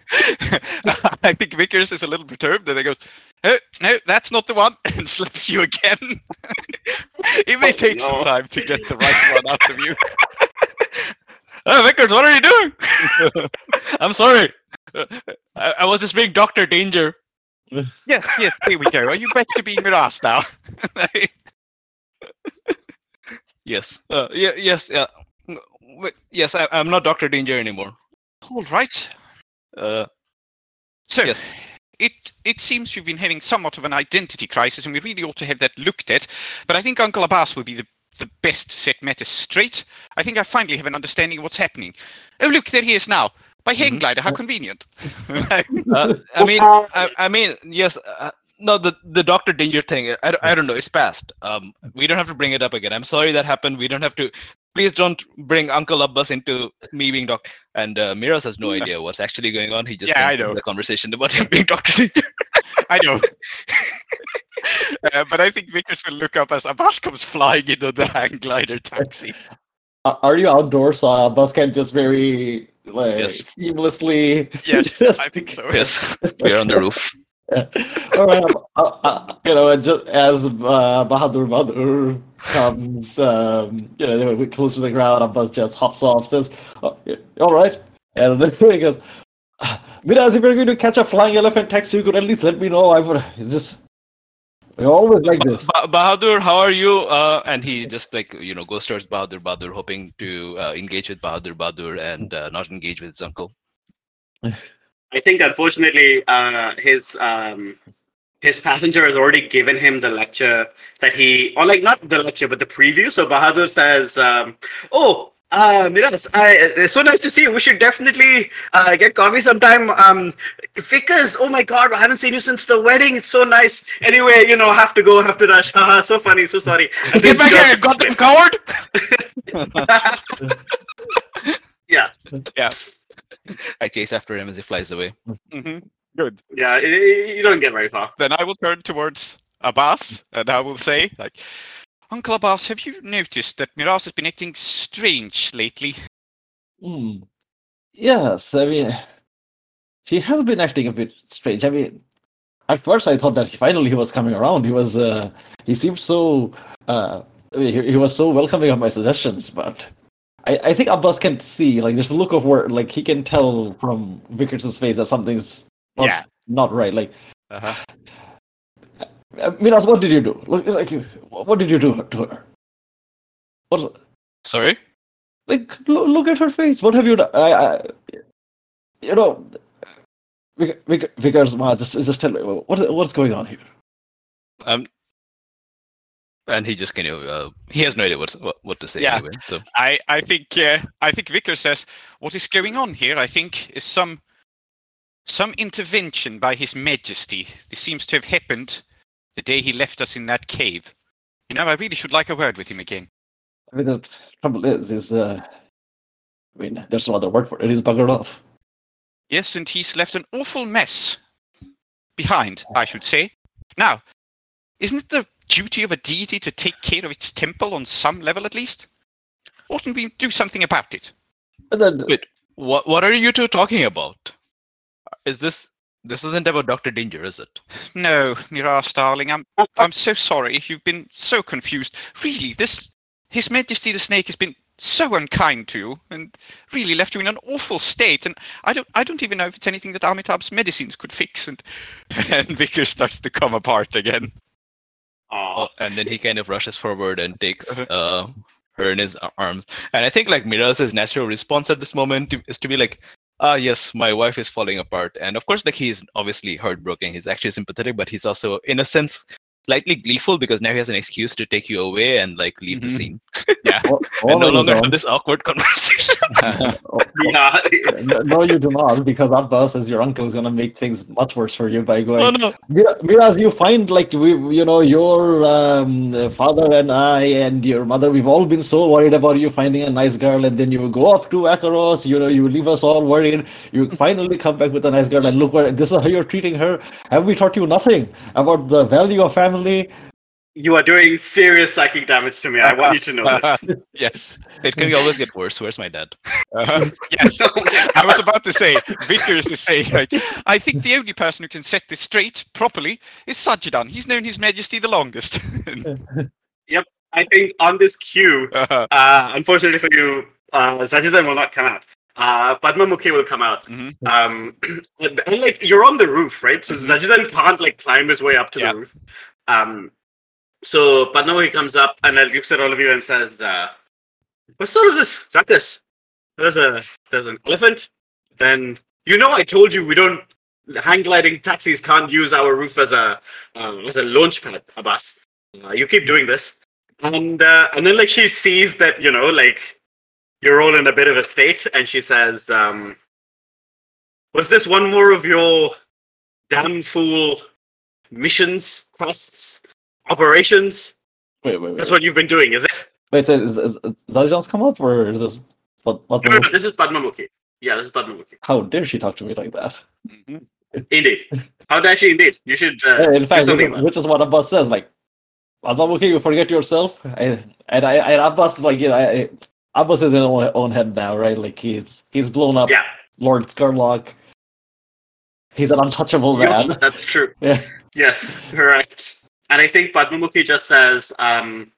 I think Vickers is a little perturbed and he goes, oh, no, that's not the one, and slaps you again. it may Oh, take some time to get the right one out of you. Oh, Vickers, what are you doing? I'm sorry. I, I was just being Doctor Danger. Yes, yes, here we go. Are you back to being your ass now? Yes. Uh, yeah. Yes. Yeah. Wait, Yes. I, I'm not Doctor Danger anymore. All right. Uh, So, yes. it it seems you've been having somewhat of an identity crisis, and we really ought to have that looked at. But I think Uncle Abbas will be the, the best to set matters straight. I think I finally have an understanding of what's happening. Oh, look, there he is now. By hang Mhm. glider, how convenient. Uh, I mean, I, I mean, yes. Uh, no, the the Doctor Danger thing. I, I don't know. It's past. Um, we don't have to bring it up again. I'm sorry that happened. We don't have to. Please don't bring Uncle Abbas into me being Doctor. And uh, Miraz has no idea what's actually going on. He just Yeah, I know. the conversation about him being Doctor Danger. I know. Uh, but I think Vickers will look up as Abbas comes flying into the hang glider taxi. Are are you outdoors so Buzz can just very like Yes. seamlessly? Yes, just- I think so. yes, we're on the roof. All right, um, uh, uh, you know, just as uh, Bahadur Bahadur comes, um, you know, were close to the ground, and Buzz just hops off, says, oh, "All right," and then he goes, "Miraz, if you're going to catch a flying elephant taxi, you could at least let me know. I would just." We're always like this. Ba- Bahadur, how are you? Uh, and he just like you know goes towards Bahadur Bahadur, hoping to uh, engage with Bahadur Bahadur and uh, not engage with his uncle. I think unfortunately, uh, his um, his passenger has already given him the lecture that he, or like not the lecture, but the preview. So Bahadur says, um, "Oh, uh, Miraz, I, it's so nice to see you. We should definitely uh, get coffee sometime. Um, Vickers, oh my God, I haven't seen you since the wedding. It's so nice. Anyway, you know, have to go, have to rush. Haha, so funny, so sorry. And Get back here, just you goddamn split. coward! yeah, I chase after him as he flies away. hmm Good. yeah, i- i- you don't get very far. Then I will turn towards Abbas and I will say, like, Uncle Abbas, have you noticed that Miraz has been acting strange lately? Hmm. Yes, I mean, he has been acting a bit strange. I mean, at first I thought that he, finally he was coming around. He was, uh, he seemed so, uh, I mean, he, he was so welcoming of my suggestions. But I, I think Abbas can see, like, there's a look of where, like, he can tell from Vickers's face that something's not, Yeah. not right. Like, Uh-huh. uh, Minas, what did you do? Look, like, what did you do to her? What? Sorry? like look, look at her face what have you done i, I you know Vic- Vic- Vickers, ma, just just tell me what what's going on here Um, and he just kind of uh, he has no idea what's, what what to say Yeah. anyway. So I, I think uh, I think Vickers says what is going on here. I think is some some intervention by His Majesty. This seems to have happened the day he left us in that cave. You know, I really should like a word with him again. i mean the trouble is is uh i mean there's no other word for it he's buggered off Yes, and he's left an awful mess behind, I should say. Now, isn't it the duty of a deity to take care of its temple on some level at least? Oughtn't we do something about it? and then Wait. what what are you two talking about? Is this this isn't about Doctor Danger, is it? No, Miraz, darling, I'm I'm so sorry. You've been so confused. Really, this His Majesty the Snake has been so unkind to you and really left you in an awful state. And I don't I don't even know if it's anything that Amitabh's medicines could fix. And and Vickers starts to come apart again. Aw. Oh, and then he kind of rushes forward and takes Uh-huh. uh, her in his arms. And I think like Miraz's natural response at this moment to, is to be like, ah, yes, my wife is falling apart. And of course, like he's obviously heartbroken. He's actually sympathetic, but he's also, in a sense, slightly gleeful because now he has an excuse to take you away and like leave the Mhm. scene all, and no longer have don't- this awkward conversation. Yeah. no, no, you do not, because Abbas, as your uncle, is gonna make things much worse for you by going. oh no! Mira- Miraz, you find like we, you know, your um, father and I and your mother, we've all been so worried about you finding a nice girl, and then you go off to Akoros. You know, you leave us all worried. You finally come back with a nice girl, and look where this is how you're treating her. Have we taught you nothing about the value of family? You are doing serious psychic damage to me. I want you to know this. yes. It can always get worse. Where's my dad? Uh-huh. Yes. I was about to say, Vickers is saying, like, I think the only person who can set this straight properly is Zajjidan. He's known His Majesty the longest. Yep, I think on this cue, Uh, uh, unfortunately for you, uh, Zajjidan will not come out. Uh, Padmamukhi will come out. mhm. Um, and, and, like you're on the roof, right? So Zajjidan can't like climb his way up to Yeah. the roof. Um, so Padmamukhi comes up and looks at all of you and says, uh, "What's all of this ruckus? There's a there's an elephant. Then you know I told you we don't hang gliding taxis can't use our roof as a uh, as a launch pad, Abbas. Uh, you keep doing this." And uh, and then like she sees that you know like you're all in a bit of a state, and she says, um, Was this one more of your damn fool missions, quests, operations? Wait, wait, wait. That's what you've been doing, is it? Wait, so is, is, is Zajan's come up, or is this what? what No, no, no, this is Padmamukhi. Yeah, this is Padmamukhi. How dare she talk to me like that? Mhm. Indeed. How dare she indeed? You should uh, Yeah, in do fact, something which, which is what Abbas says. Like, Abbas, you forget yourself, and and I and Abbas like you know, I, Abbas is in his own, own head now, right? Like he's he's blown up Yeah, Lord Scarlock. He's an untouchable man. that's true. Yeah. Yes, correct. And I think Padmamukhi just says, um,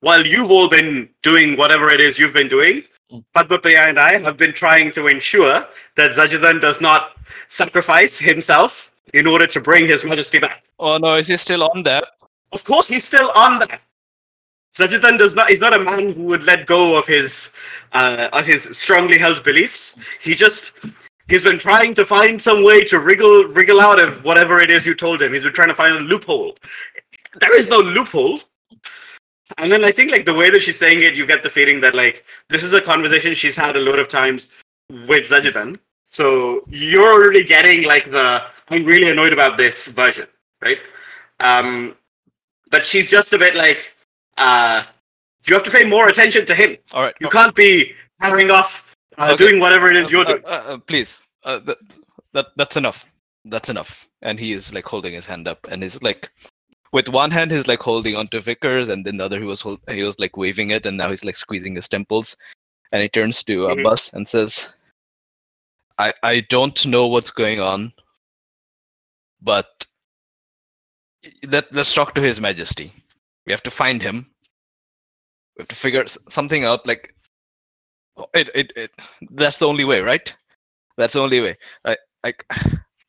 while you've all been doing whatever it is you've been doing, Mm. Padmapriya and I have been trying to ensure that Zajjidan does not sacrifice himself in order to bring his majesty back. Oh no, is he still on that? Of course, he's still on that. Zajjidan does not. He's not a man who would let go of his uh, of his strongly held beliefs. He just he's been trying to find some way to wriggle wriggle out of whatever it is you told him. He's been trying to find a loophole. There is no loophole. And then I think like the way that she's saying it, you get the feeling that like this is a conversation she's had a lot of times with Zajjidan. So you're already getting like the I'm really annoyed about this version, right? Um, but she's just a bit like uh, you have to pay more attention to him. All right. You can't be carrying off uh, Okay. doing whatever it is you're Uh, doing. uh, uh, please, uh, that, that that's enough. That's enough. And he is like holding his hand up, and he's like, with one hand he's like holding onto Vickers, and then the other he was hold- he was like waving it, and now he's like squeezing his temples, and he turns to Mhm. Abbas and says, "I I don't know what's going on, but let let's talk to His Majesty. We have to find him. We have to figure something out. Like, it it, it that's the only way, right? That's the only way. I I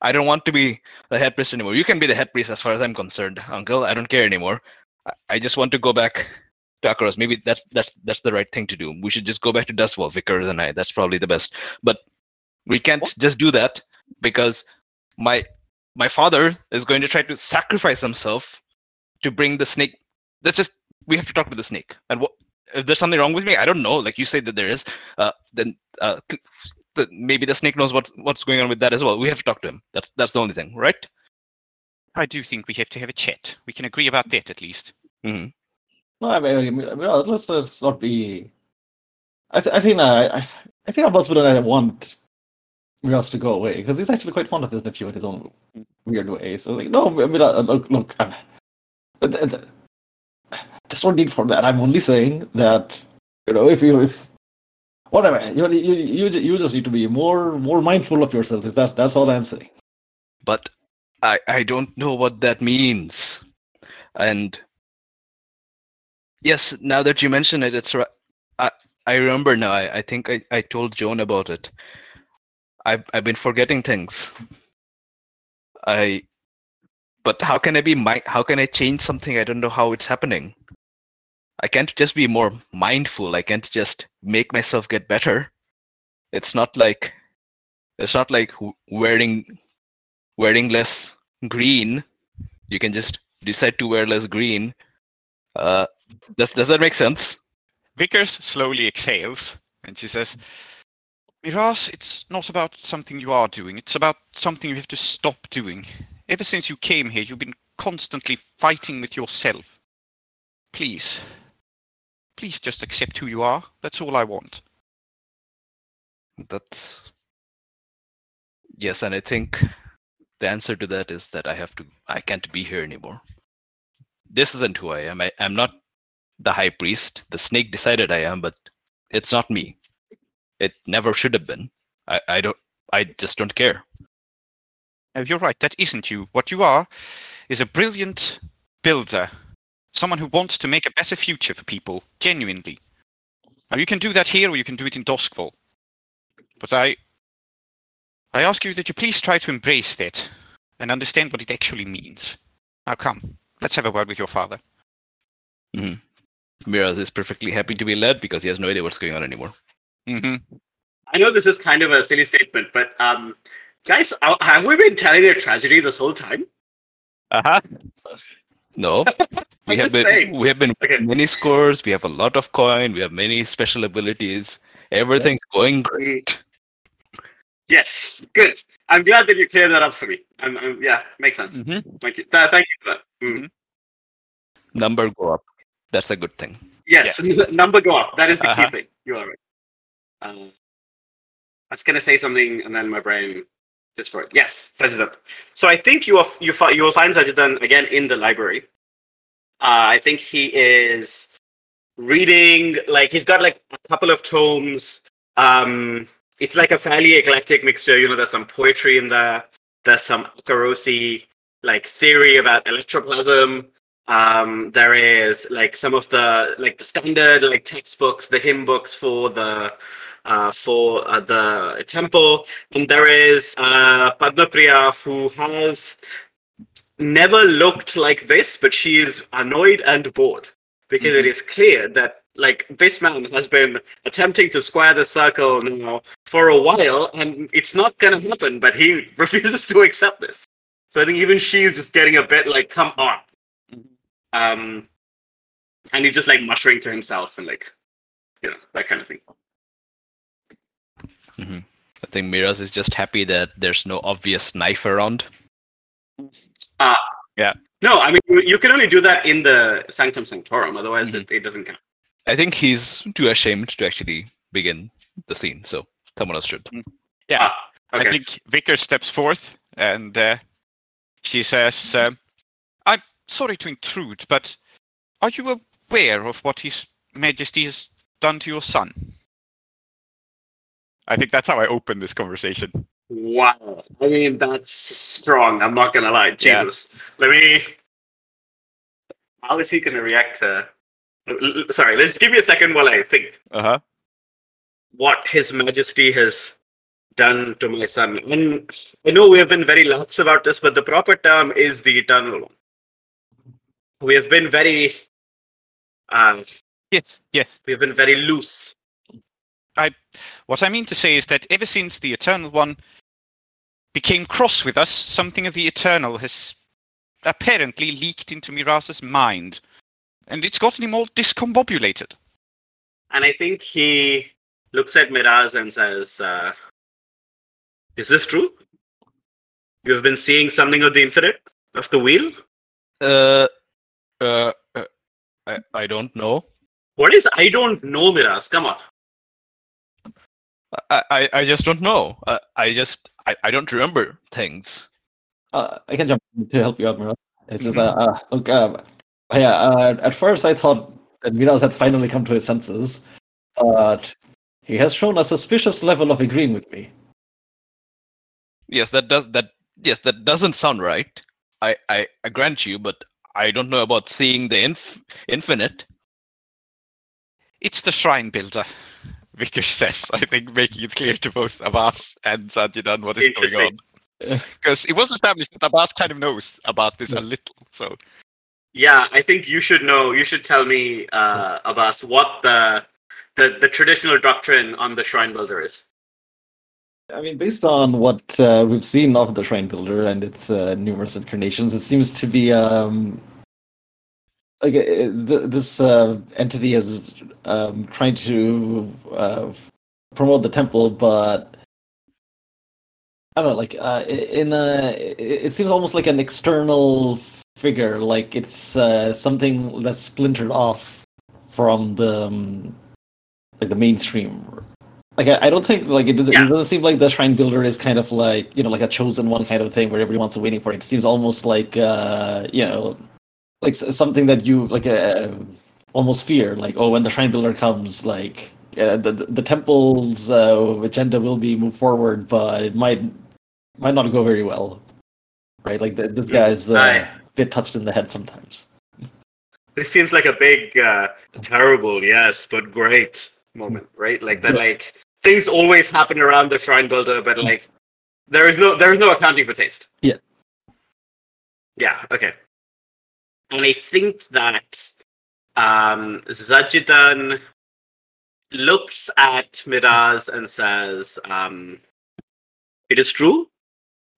I don't want to be the head priest anymore. You can be the head priest as far as I'm concerned, Uncle. I don't care anymore. I, I just want to go back to Akoros. Maybe that's that's that's the right thing to do. We should just go back to Doskvol, Vickers and I. That's probably the best. But we can't just do that because my my father is going to try to sacrifice himself to bring the snake. That's just we have to talk to the snake. And what if there's something wrong with me? I don't know. Like you say that there is. Uh, then uh, cl- the, maybe the snake knows what what's going on with that as well. We have to talk to him. That's that's the only thing, right? I do think we have to have a chat. We can agree about that at least. hmm No, I mean, I mean, I mean, let's, let's not be. I, th- I think uh, I, I think Abbas would uh, want Miraz to go away because he's actually quite fond of his nephew in his own weird way. So like, no, I mean, uh, look, look, I'm, uh, th- th- there's no need for that. I'm only saying that you know if you if whatever you you you, you just need to be more more mindful of yourself. Is that that's all I'm saying. But I I don't know what that means. And yes, now that you mention it, it's right. I I remember now. I, I think I, I told Joan about it. I've I've been forgetting things. I but how can I be mi- how can I change something I don't know how it's happening? I can't just be more mindful. I can't just make myself get better. It's not like it's not like wearing wearing less green. You can just decide to wear less green. Uh, does does that make sense? Vickers slowly exhales and she says, Miraz, it's not about something you are doing. It's about something you have to stop doing. Ever since you came here, you've been constantly fighting with yourself. Please. Please just accept who you are. That's all I want. That's yes, and I think the answer to that is that I have to. I can't be here anymore. This isn't who I am. I, I'm not the high priest. The snake decided I am, but it's not me. It never should have been. I, I don't. I just don't care. No, you're right. That isn't you. What you are is a brilliant builder. Someone who wants to make a better future for people, genuinely. Now, you can do that here or you can do it in Doskvol. But I. I ask you that you please try to embrace that and understand what it actually means. Now, come. Let's have a word with your father. mmm Miraz is perfectly happy to be led because he has no idea what's going on anymore. Mm-hmm. I know this is kind of a silly statement, but um, guys, uh, have we been telling a tragedy this whole time? Uh huh. No, we have been saying. we have been Okay. many scores. We have a lot of coin. We have many special abilities. Everything's going great. Yes, good. I'm glad that you cleared that up for me. I'm, I'm, yeah, makes sense. Mhm. Thank you. Th- thank you for that. Mm. Number go up. That's a good thing. Yes, number go up. That is the Uh-huh. key thing. You are right. Uh, I was gonna say something, and then my brain destroyed. Yes, Zajjidan. So I think you are, you you will find Zajjidan again in the library. Uh, I think he is reading like he's got like a couple of tomes. Um, it's like a fairly eclectic mixture. You know, there's some poetry in there. There's some Akorosi like theory about electroplasm um there is like some of the like the standard like textbooks the hymn books for the uh for uh, the temple and there is uh padmapriya who has never looked like this but she is annoyed and bored because it is clear that like this man has been attempting to square the circle now for a while and it's not gonna happen but he refuses to accept this. So i think even she's just getting a bit like come on. Um, and he's just like muttering to himself and like, you know, that kind of thing. I think Miraz is just happy that there's no obvious knife around. Ah. Uh, yeah. No, I mean you, you can only do that in the Sanctum Sanctorum, otherwise it, it doesn't count. I think he's too ashamed to actually begin the scene, so someone else should. Yeah. Ah, okay. I think Vickers steps forth and uh, she says, um, I'm sorry to intrude, but are you aware of what His Majesty has done to your son? I think that's how I opened this conversation. Wow. I mean that's strong. I'm not gonna lie. Yeah. Jesus. Let me. How is he gonna react to? l- l- Sorry, let's give me a second while I think. Uh huh. what His Majesty has done to my son. And I know we have been very lax about this, but the proper term is the eternal one. We have been very, uh, Yes, yes. we have been very loose. What I mean to say is that ever since the Eternal One became cross with us, something of the Eternal has apparently leaked into Miraz's mind. And it's gotten him all discombobulated. And I think he looks at Miraz and says, uh, "Is this true? You've been seeing something of the infinite, of the wheel. Uh, uh, uh, I, I don't know. What is? I don't know, Miraz. Come on. I, I, I just don't know. Uh, I just I, I don't remember things. Uh, I can jump in to help you out, Miraz. It's just, uh, uh, look, uh, yeah, uh, at first I thought that Miraz had finally come to his senses, but he has shown a suspicious level of agreeing with me. Yes, that does that. Yes, that doesn't sound right. I, I, I grant you, but I don't know about seeing the inf- infinite. It's the shrine builder, Vickers says, I think making it clear to both Abbas and Zajjidan what is going on. Because it was established that Abbas kind of knows about this a little. So Yeah, I think you should know. You should tell me, uh, Abbas, what the the the traditional doctrine on the shrine builder is. I mean, based on what uh, we've seen of the Shrine Builder and its uh, numerous incarnations, it seems to be um, like uh, th- this uh, entity is um, trying to uh, promote the temple, but I don't know, like uh, in a, it it seems almost like an external figure, like it's uh, something that's splintered off from the um, like the mainstream like I, I don't think like it doesn't, Yeah. it doesn't seem like the shrine builder is kind of like you know like a chosen one kind of thing where everyone's waiting for it. It seems almost like uh you know like something that you like uh, almost fear like oh when the shrine builder comes like uh, the the the temple's uh, agenda will be moved forward but it might might not go very well right like th- this guy's uh, a bit touched in the head sometimes This seems like a big, uh, terrible, yes, but great moment, right? Like that, like things always happen around the shrine builder, but like there is no there is no accounting for taste. Yeah. Yeah. Okay. And I think that um, Zajjidan looks at Miraz and says, um, "It is true.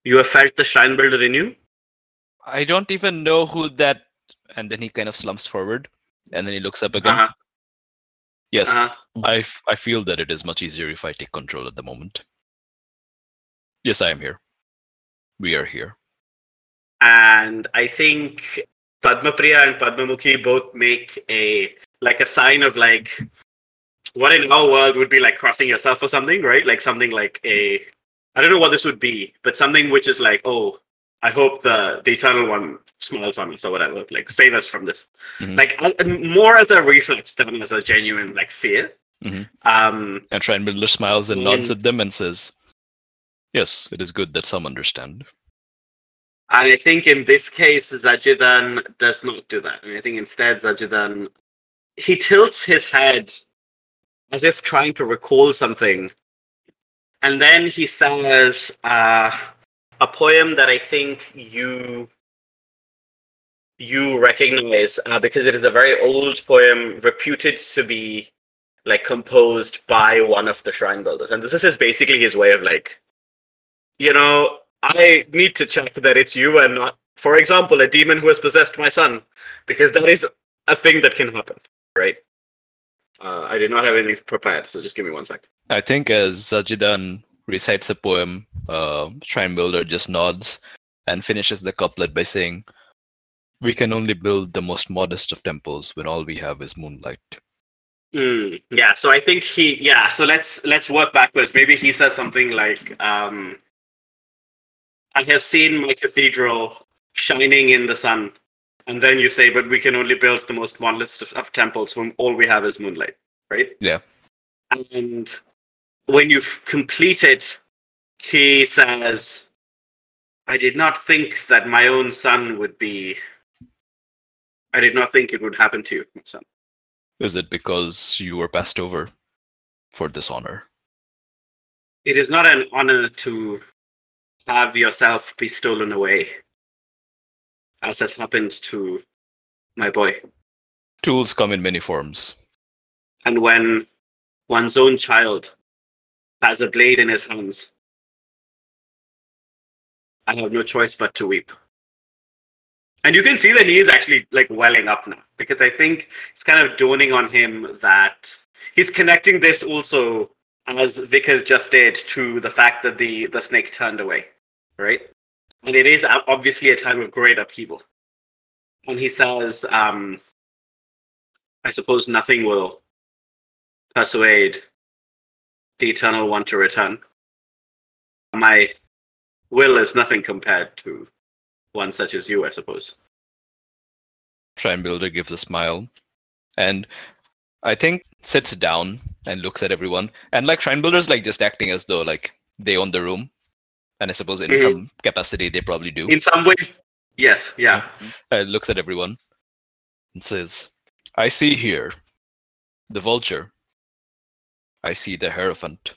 You have felt the shrine builder in you." I don't even know who that. And then he kind of slumps forward, and then he looks up again. Uh-huh. Yes, Uh-huh. I, f- I feel that it is much easier if I take control at the moment. Yes, I am here. We are here. and I think Padmapriya and Padma Mukhi both make a like a sign of like what in our world would be like crossing yourself or something, right? Like something like a I don't know what this would be, but something which is like, oh, I hope the the eternal one smiles on us or whatever. Like save us from this. Mhm. Like uh, more as a reflex than as a genuine like fear. Mhm. Um, And Shrine Builder smiles and nods And- at them and says, Yes, it is good that some understand. And I think in this case, Zajjidan does not do that. And I think instead, Zajjidan he tilts his head as if trying to recall something, and then he says uh, a poem that I think you you recognize uh, because it is a very old poem, reputed to be like composed by one of the shrine builders, and this is basically his way of like, you know, I need to check that it's you and not, for example, a demon who has possessed my son, because that is a thing that can happen, right? Uh, I did not have anything prepared, so just give me one sec. I think as Zajjidan recites a poem, uh, Shrine Builder just nods and finishes the couplet by saying, We can only build the most modest of temples when all we have is moonlight. Mm, yeah, so I think he yeah, so let's let's work backwards. Maybe he says something like um I have seen my cathedral shining in the sun. And then you say, but we can only build the most modest of, of temples when all we have is moonlight, right? Yeah. And when you've completed, he says, I did not think that my own son would be I did not think it would happen to you, my son. Is it because you were passed over for this honor? it is not an honor to have yourself be stolen away, as has happened to my boy. Tools come in many forms. And when one's own child has a blade in his hands, I have no choice but to weep. And you can see that he is actually like welling up now because I think it's kind of dawning on him that he's connecting this also as Vickers just did to the fact that the the snake turned away, right? And it is obviously a time of great upheaval. And he says, um, I suppose nothing will persuade the Eternal One to return. My will is nothing compared to one such as you, I suppose. Shrine gives a smile and I think sits down and looks at everyone. And like Shrine Builder's like just acting as though like they own the room. And I suppose in Mhm. some capacity they probably do. In some ways, yes, yeah. uh, looks at everyone and says, I see here the vulture. I see the hierophant.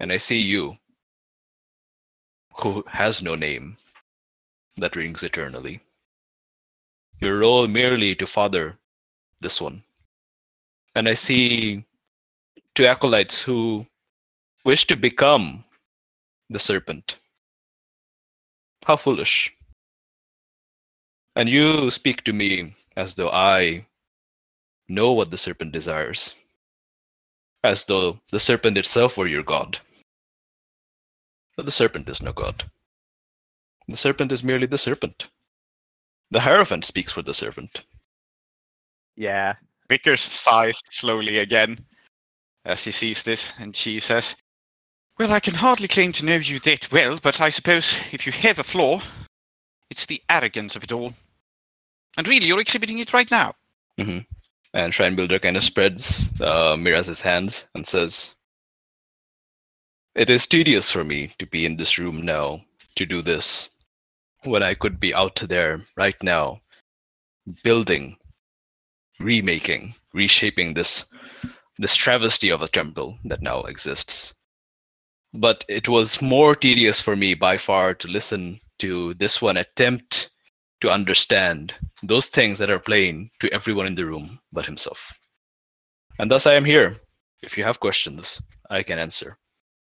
And I see you, who has no name that rings eternally. Your role merely to father this one. And I see two acolytes who wish to become the serpent. How foolish. And you speak to me as though I know what the serpent desires, as though the serpent itself were your god. But the serpent is no god. The serpent is merely the serpent. The Hierophant speaks for the serpent. Yeah. Vickers sighs slowly again as he sees this, and she says, Well, I can hardly claim to know you that well, but I suppose if you have a flaw, it's the arrogance of it all. And really, you're exhibiting it right now. Mm-hmm. And Shrine Builder kind of spreads uh, Miraz's hands and says, It is tedious for me to be in this room now to do this when I could be out there right now building, remaking, reshaping this this travesty of a temple that now exists. But it was more tedious for me by far to listen to this one attempt to understand those things that are plain to everyone in the room but himself. And thus I am here. If you have questions, I can answer.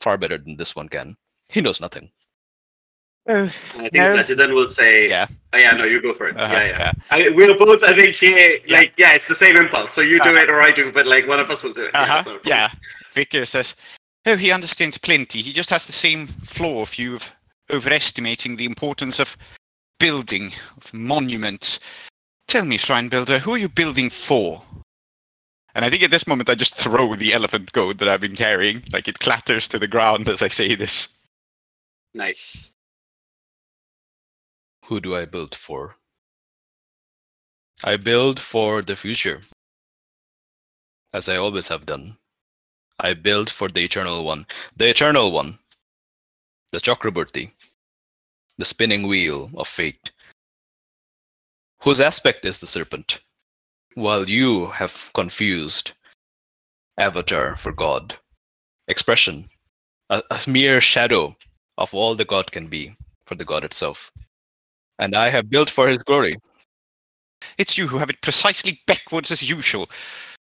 Far better than this one can. He knows nothing. I think No. Zajjidan will say, Yeah. oh, yeah, no, you go for it. Uh-huh, yeah, yeah. I, we're both, I think, here, Yeah. like, yeah, it's the same impulse. So you do Uh-huh. it or I do, but like one of us will do it. Uh Yeah, huh. it's not a problem. Yeah. Vickers says, Oh, he understands plenty. He just has the same flaw of you of overestimating the importance of building, of monuments. Tell me, Shrine Builder, who are you building for? And I think at this moment I just throw the elephant goat that I've been carrying. Like it clatters to the ground as I say this. Nice. Who do I build for? I build for the future, as I always have done. I build for the Eternal One. The Eternal One. The Chakraborty. The spinning wheel of fate. Whose aspect is the serpent? While you have confused avatar for God, expression, a, a mere shadow of all the God can be for the God itself. And I have built for his glory. It's you who have it precisely backwards as usual.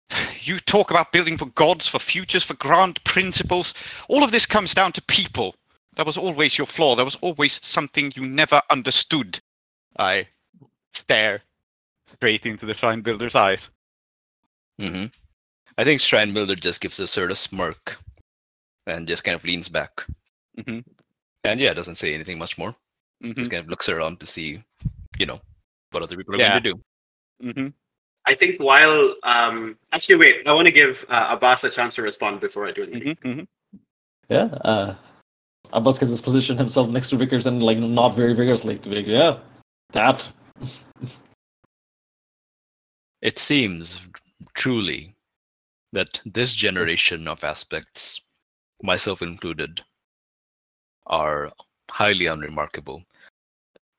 You talk about building for gods, for futures, for grand principles. All of this comes down to people. That was always your flaw. There was always something you never understood. I stare straight into the shrine builder's eyes. hmm I think Shrine Builder just gives a sort of smirk and just kind of leans back. hmm And yeah, doesn't say anything much more. Hmm Just kind of looks around to see, you know, what other people are Yeah. going to do. hmm I think while um actually wait, I want to give uh, Abbas a chance to respond before I do anything. hmm hmm Yeah. Uh, Abbas gets his position himself next to Vickers and like not very vigorously. Like, yeah, that. It seems truly that this generation of aspects, myself included, are highly unremarkable.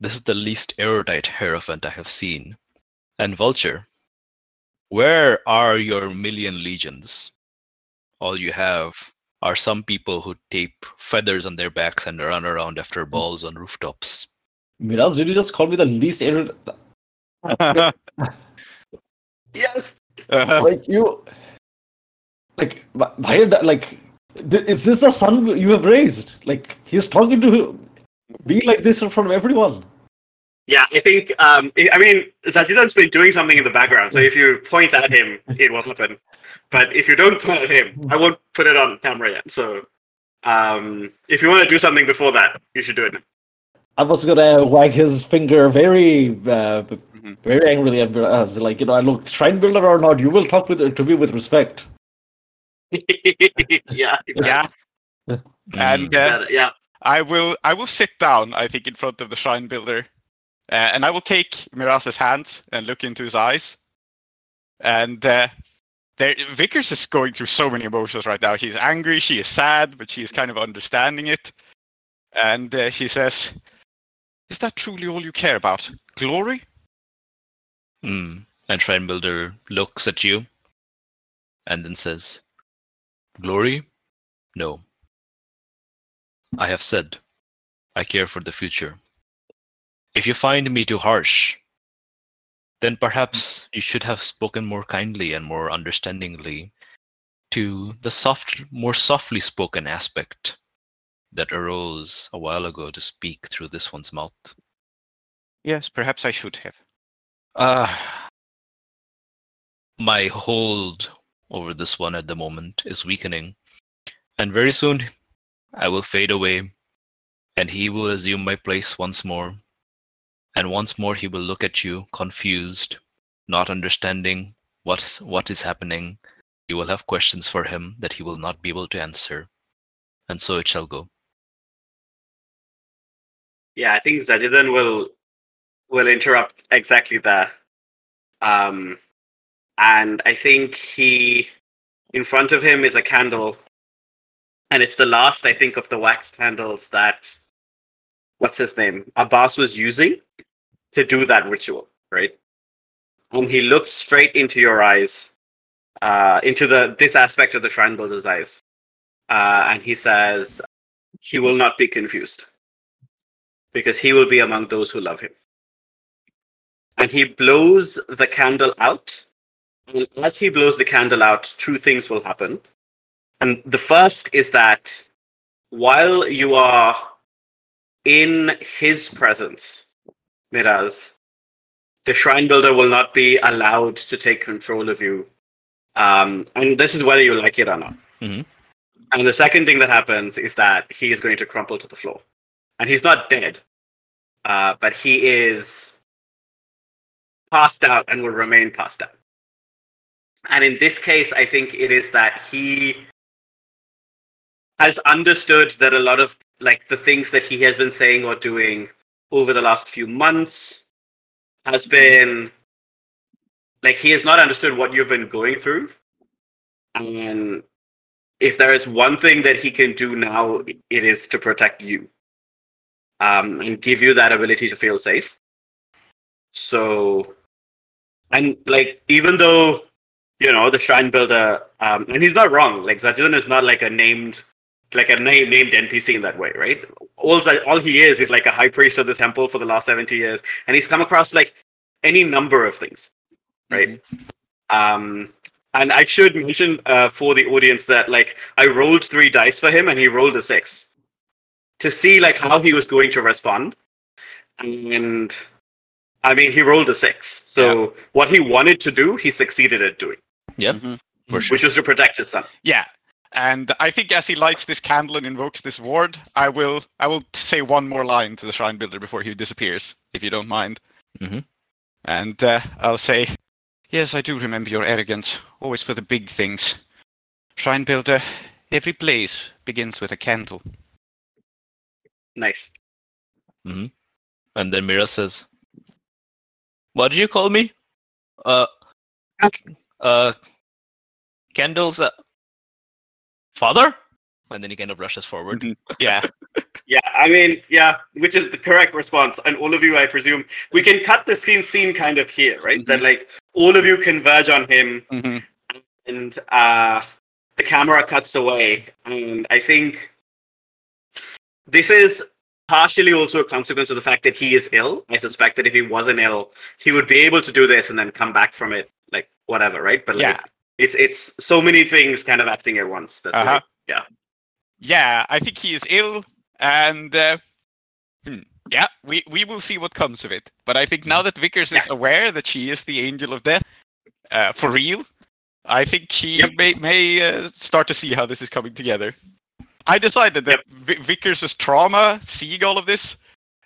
This is the least erudite Hierophant I have seen. And Vulture, where are your million legions? All you have are some people who tape feathers on their backs and run around after hmm. balls on rooftops. Miraz, did you just call me the least erudite? Yes. like you like wh- why did like th- is this the son you have raised like he's talking to be like this in front of everyone Yeah, I think um I mean Zajjidan's been doing something in the background, so if you point at him, it will happen. But if you don't point at him, I won't put it on camera yet. So um if you want to do something before that, you should do it. i was gonna wag his finger very uh, Mhm. very angrily at us like you know I look shrine builder or not you will talk with to me with respect yeah, yeah. Mm. And uh, yeah, yeah. I will I will sit down, I think, in front of the shrine builder. Uh, and I will take Miraz's hands and look into his eyes. And uh, there, Vickers is going through so many emotions right now. She's angry, she is sad, but she is kind of understanding it. And uh, she says, Is that truly all you care about? Glory? Mm. And Shrine Builder looks at you and then says, Glory? No. I have said, I care for the future. If you find me too harsh, then perhaps you should have spoken more kindly and more understandingly to the soft, more softly spoken aspect that arose a while ago to speak through this one's mouth. Yes, perhaps I should have. Uh, my hold over this one at the moment is weakening. And very soon I will fade away and he will assume my place once more. And once more he will look at you confused, not understanding what's, what is happening. You will have questions for him that he will not be able to answer. And so it shall go. Yeah, I think Zajjidan will will interrupt exactly there. Um, and I think he, in front of him, is a candle, and it's the last, I think, of the wax candles that, what's his name, Abbas was using to do that ritual, right? And he looks straight into your eyes, uh, into the this aspect of the shrine builder's eyes, uh, and he says, "He will not be confused." because he will be among those who love him. And he blows the candle out. And as he blows the candle out, two things will happen. And the first is that while you are in his presence, Miraz, the shrine builder will not be allowed to take control of you. Um, and this is whether you like it or not. Mhm. And the second thing that happens is that he is going to crumple to the floor. And he's not dead, uh, but he is passed out and will remain passed out. And in this case, I think it is that he has understood that a lot of like the things that he has been saying or doing over the last few months has been like he has not understood what you've been going through. And if there is one thing that he can do now it is to protect you um, and give you that ability to feel safe. So and like even though you know the shrine builder um, and he's not wrong. Like Zajjidan is not like a named like a name, named npc in that way right? All all he is is like a high priest of the temple for the last 70 years and he's come across like any number of things right? Um and i should mention uh, for the audience that like i rolled three dice for him and he rolled a six to see like how he was going to respond. And i mean he rolled a six. So what he wanted to do he succeeded at doing Yep, Mhm. for sure. which was to protect his son Yeah. And I think as he lights this candle and invokes this ward, I will I will say one more line to the shrine builder before he disappears, if you don't mind. Mhm. And uh, I'll say, yes, I do remember your arrogance, always for the big things. Shrine builder, every blaze begins with a candle. nice And then Mira says, "What do you call me? Uh, uh, Kendall's uh, father." And then he kind of rushes forward. Yeah. Yeah, I mean, yeah, which is the correct response. And all of you, I presume, we can cut the scene scene kind of here, right? That like all of you converge on him, Mhm. and uh, the camera cuts away. And I think this is partially also a consequence of the fact that he is ill. I suspect that if he wasn't ill, he would be able to do this and then come back from it, like whatever, right? But like, Yeah. it's it's so many things kind of acting at once. That's Uh-huh. like, Yeah, I think he is ill, and uh, hmm, yeah, we we will see what comes of it. But I think now that Vickers is aware that she is the angel of death, uh, for real, I think she Yep. may may uh, start to see how this is coming together. I decided that Vi- Vickers' trauma, seeing all of this,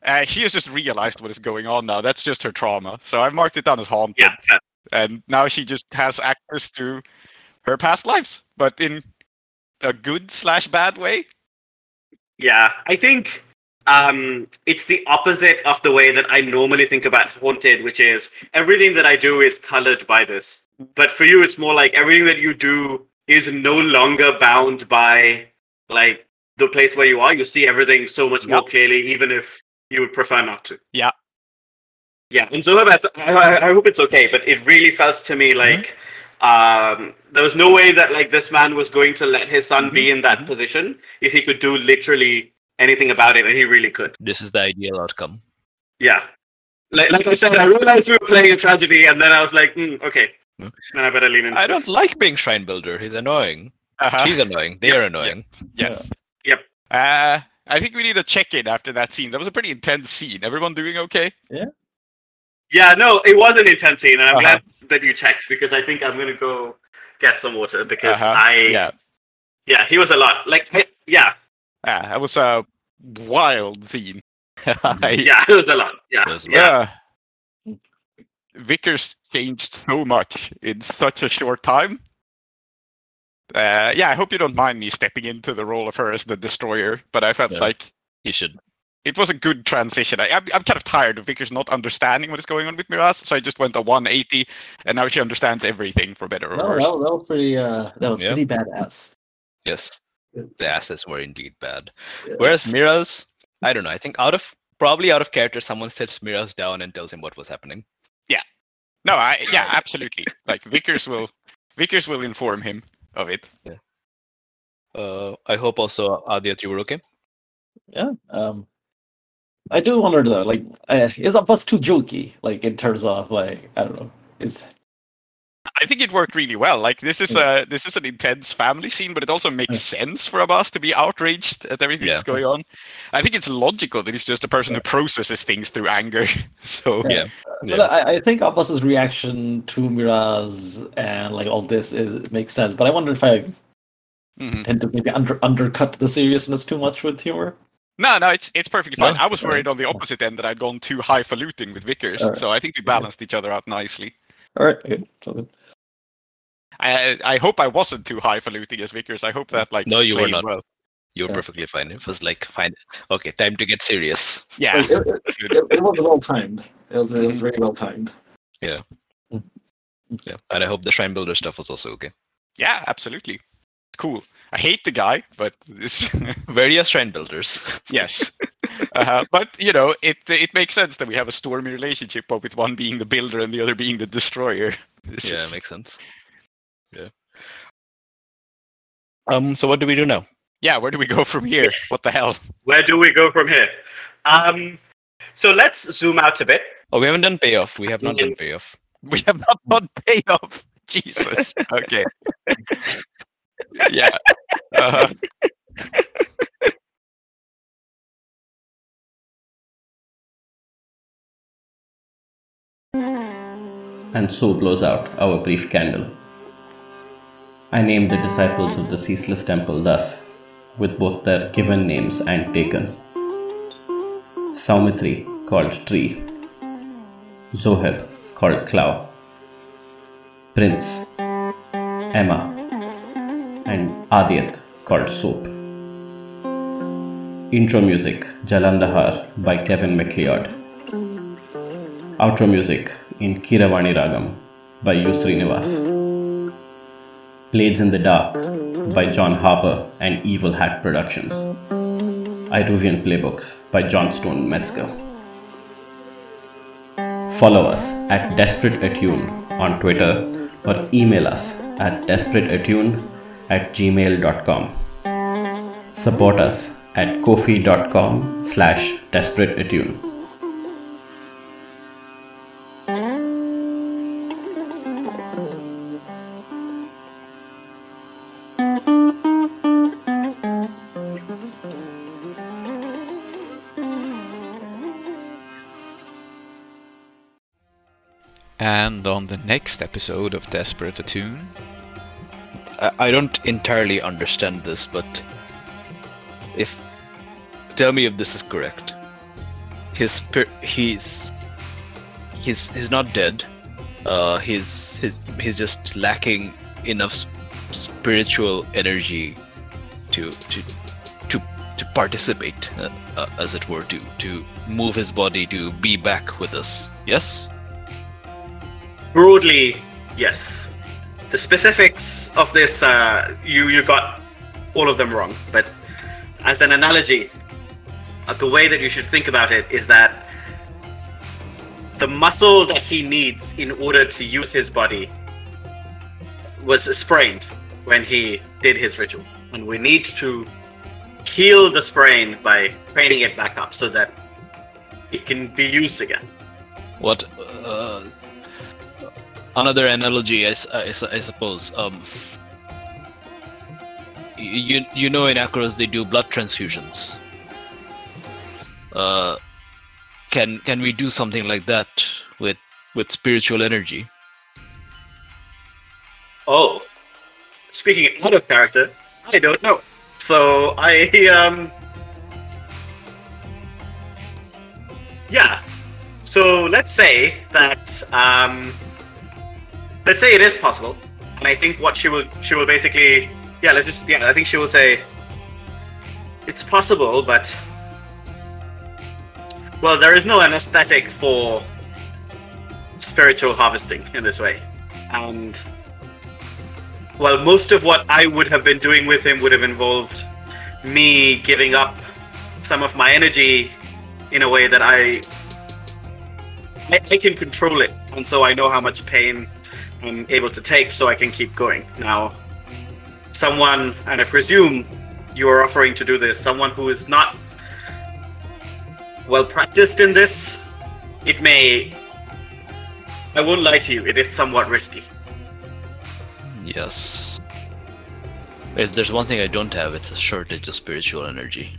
uh, she has just realized what is going on now. That's just her trauma. So I've marked it down as haunted, yeah. And now she just has access to her past lives, but in a good slash bad way. Yeah, I think um, it's the opposite of the way that I normally think about Haunted, which is everything that I do is colored by this. But for you, it's more like everything that you do is no longer bound by like the place where you are. You see everything so much more clearly, even if you would prefer not to. Yeah. Yeah, and so I, I, I hope it's okay, but it really felt to me like um, there was no way that like this man was going to let his son be in that position if he could do literally anything about it, and he really could. This is the ideal outcome. Yeah. Like, like I said, I realized we were playing a tragedy, and then I was like, mm, okay, Hmm. then I better lean in. I don't like being shrine builder. He's annoying. Uh-huh. She's annoying. They are annoying. Yes. Yep. Uh, I think we need a check-in after that scene. That was a pretty intense scene. Everyone doing okay? Yeah, no, it was an intense scene, and I'm Uh-huh. glad that you checked because I think I'm gonna go get some water because Uh-huh. I Yeah. yeah he was a lot like I- yeah Ah, that was a wild scene. yeah it was a lot yeah was yeah Yeah. Vickers changed so much in such a short time. Uh, yeah, I hope you don't mind me stepping into the role of her as the destroyer, but I felt Yeah. like He should. It was a good transition. I, I'm, I'm kind of tired of Vickers not understanding what is going on with Miraz, so I just went a 180, and now she understands everything for better or No, worse. that, that was pretty. Uh, that was Yeah. pretty badass. Yes. The assets were indeed bad. Yeah. Whereas Miraz, I don't know. I think out of probably out of character, someone sits Miraz down and tells him what was happening. Yeah. No, I yeah, absolutely. like Vickers will Vickers will inform him of it. Uh, I hope also Adi that you were okay. Yeah. Um, I do wonder though, like, uh, is Abbas too jokey? Like in terms of like, I don't know, is I think it worked really well. Like this is a this is an intense family scene, but it also makes sense for Abbas to be outraged at everything that's going on. I think it's logical that he's just a person who processes things through anger. so Yeah. But I, I think Abbas's reaction to Miraz and like all this is makes sense. But I wonder if I Mhm. tend to maybe under undercut the seriousness too much with humor. No, no, it's it's perfectly fine. No? I was worried Alright. on the opposite end that I'd gone too highfalutin with Vickers, Alright. so I think we balanced each other out nicely. All right, okay, so good. I I hope I wasn't too highfalutin as Vickers. I hope that like No, you were not. well. You were Yeah. perfectly fine. It was like fine. Okay, time to get serious. Yeah. It, it, it, it was well timed. It was, it was mm-hmm. very well timed. Yeah, mm. yeah, and I hope the shrine builder stuff was also okay. Yeah, absolutely. It's cool. I hate the guy, but this Various trend builders. yes. Uh, but you know, it it makes sense that we have a stormy relationship, but with one being the builder and the other being the destroyer. This yeah, is- makes sense. Yeah. Um. So what do we do now? yeah. Where do we go from here? What the hell? Where do we go from here? Um, so let's zoom out a bit. Oh, we haven't done payoff. We have not done payoff. We have not done payoff. Jesus. Okay. yeah. Uh, and so blows out our brief candle. I named the disciples of the ceaseless temple thus, with both their given names and taken. Soumithri called tree, Zoheb called cloud, Prince, Emma, and Aadiyat called soap. Intro music Jalandhar by Kevin Macleod. Outro music in Kiravani Ragam by U. Srinivas. Blades in the Dark by John Harper and Evil Hat Productions. Iruvian Playbooks by Johnstone Metzger. Follow us at Desperate Attune on Twitter or email us at desperateattune at gmail.com. Support us at ko-fi.com slash desperateattune. And on the next episode of Desperate Attune, I, don't entirely understand this, but if tell me if this is correct. His he's he's he's not dead. Uh, he's he's he's just lacking enough s- spiritual energy to to to to participate, uh, uh, as it were, to to move his body to be back with us. Yes. Broadly, yes. The specifics of this, uh, you you got all of them wrong. But as an analogy, uh, the way that you should think about it is that the muscle that he needs in order to use his body was sprained when he did his ritual, and we need to heal the sprain by training it back up so that it can be used again. What uh, another analogy, I suppose. Um, you you know in Akoros they do blood transfusions. Uh, can can we do something like that with with spiritual energy? Oh, speaking out of character, I don't know. So I um, yeah. So let's say that um, let's say it is possible, and I think what she will she will basically yeah let's just yeah I think she will say it's possible, but well there is no anesthetic for spiritual harvesting in this way, and well, most of what I would have been doing with him would have involved me giving up some of my energy in a way that I I, can control it, and so I know how much pain I'm able to take, so I can keep going. Now, someone, and I presume you are offering to do this, someone who is not well practiced in this, it may. I won't lie to you, it is somewhat risky. Yes. If there's one thing I don't have, it's a shortage of spiritual energy.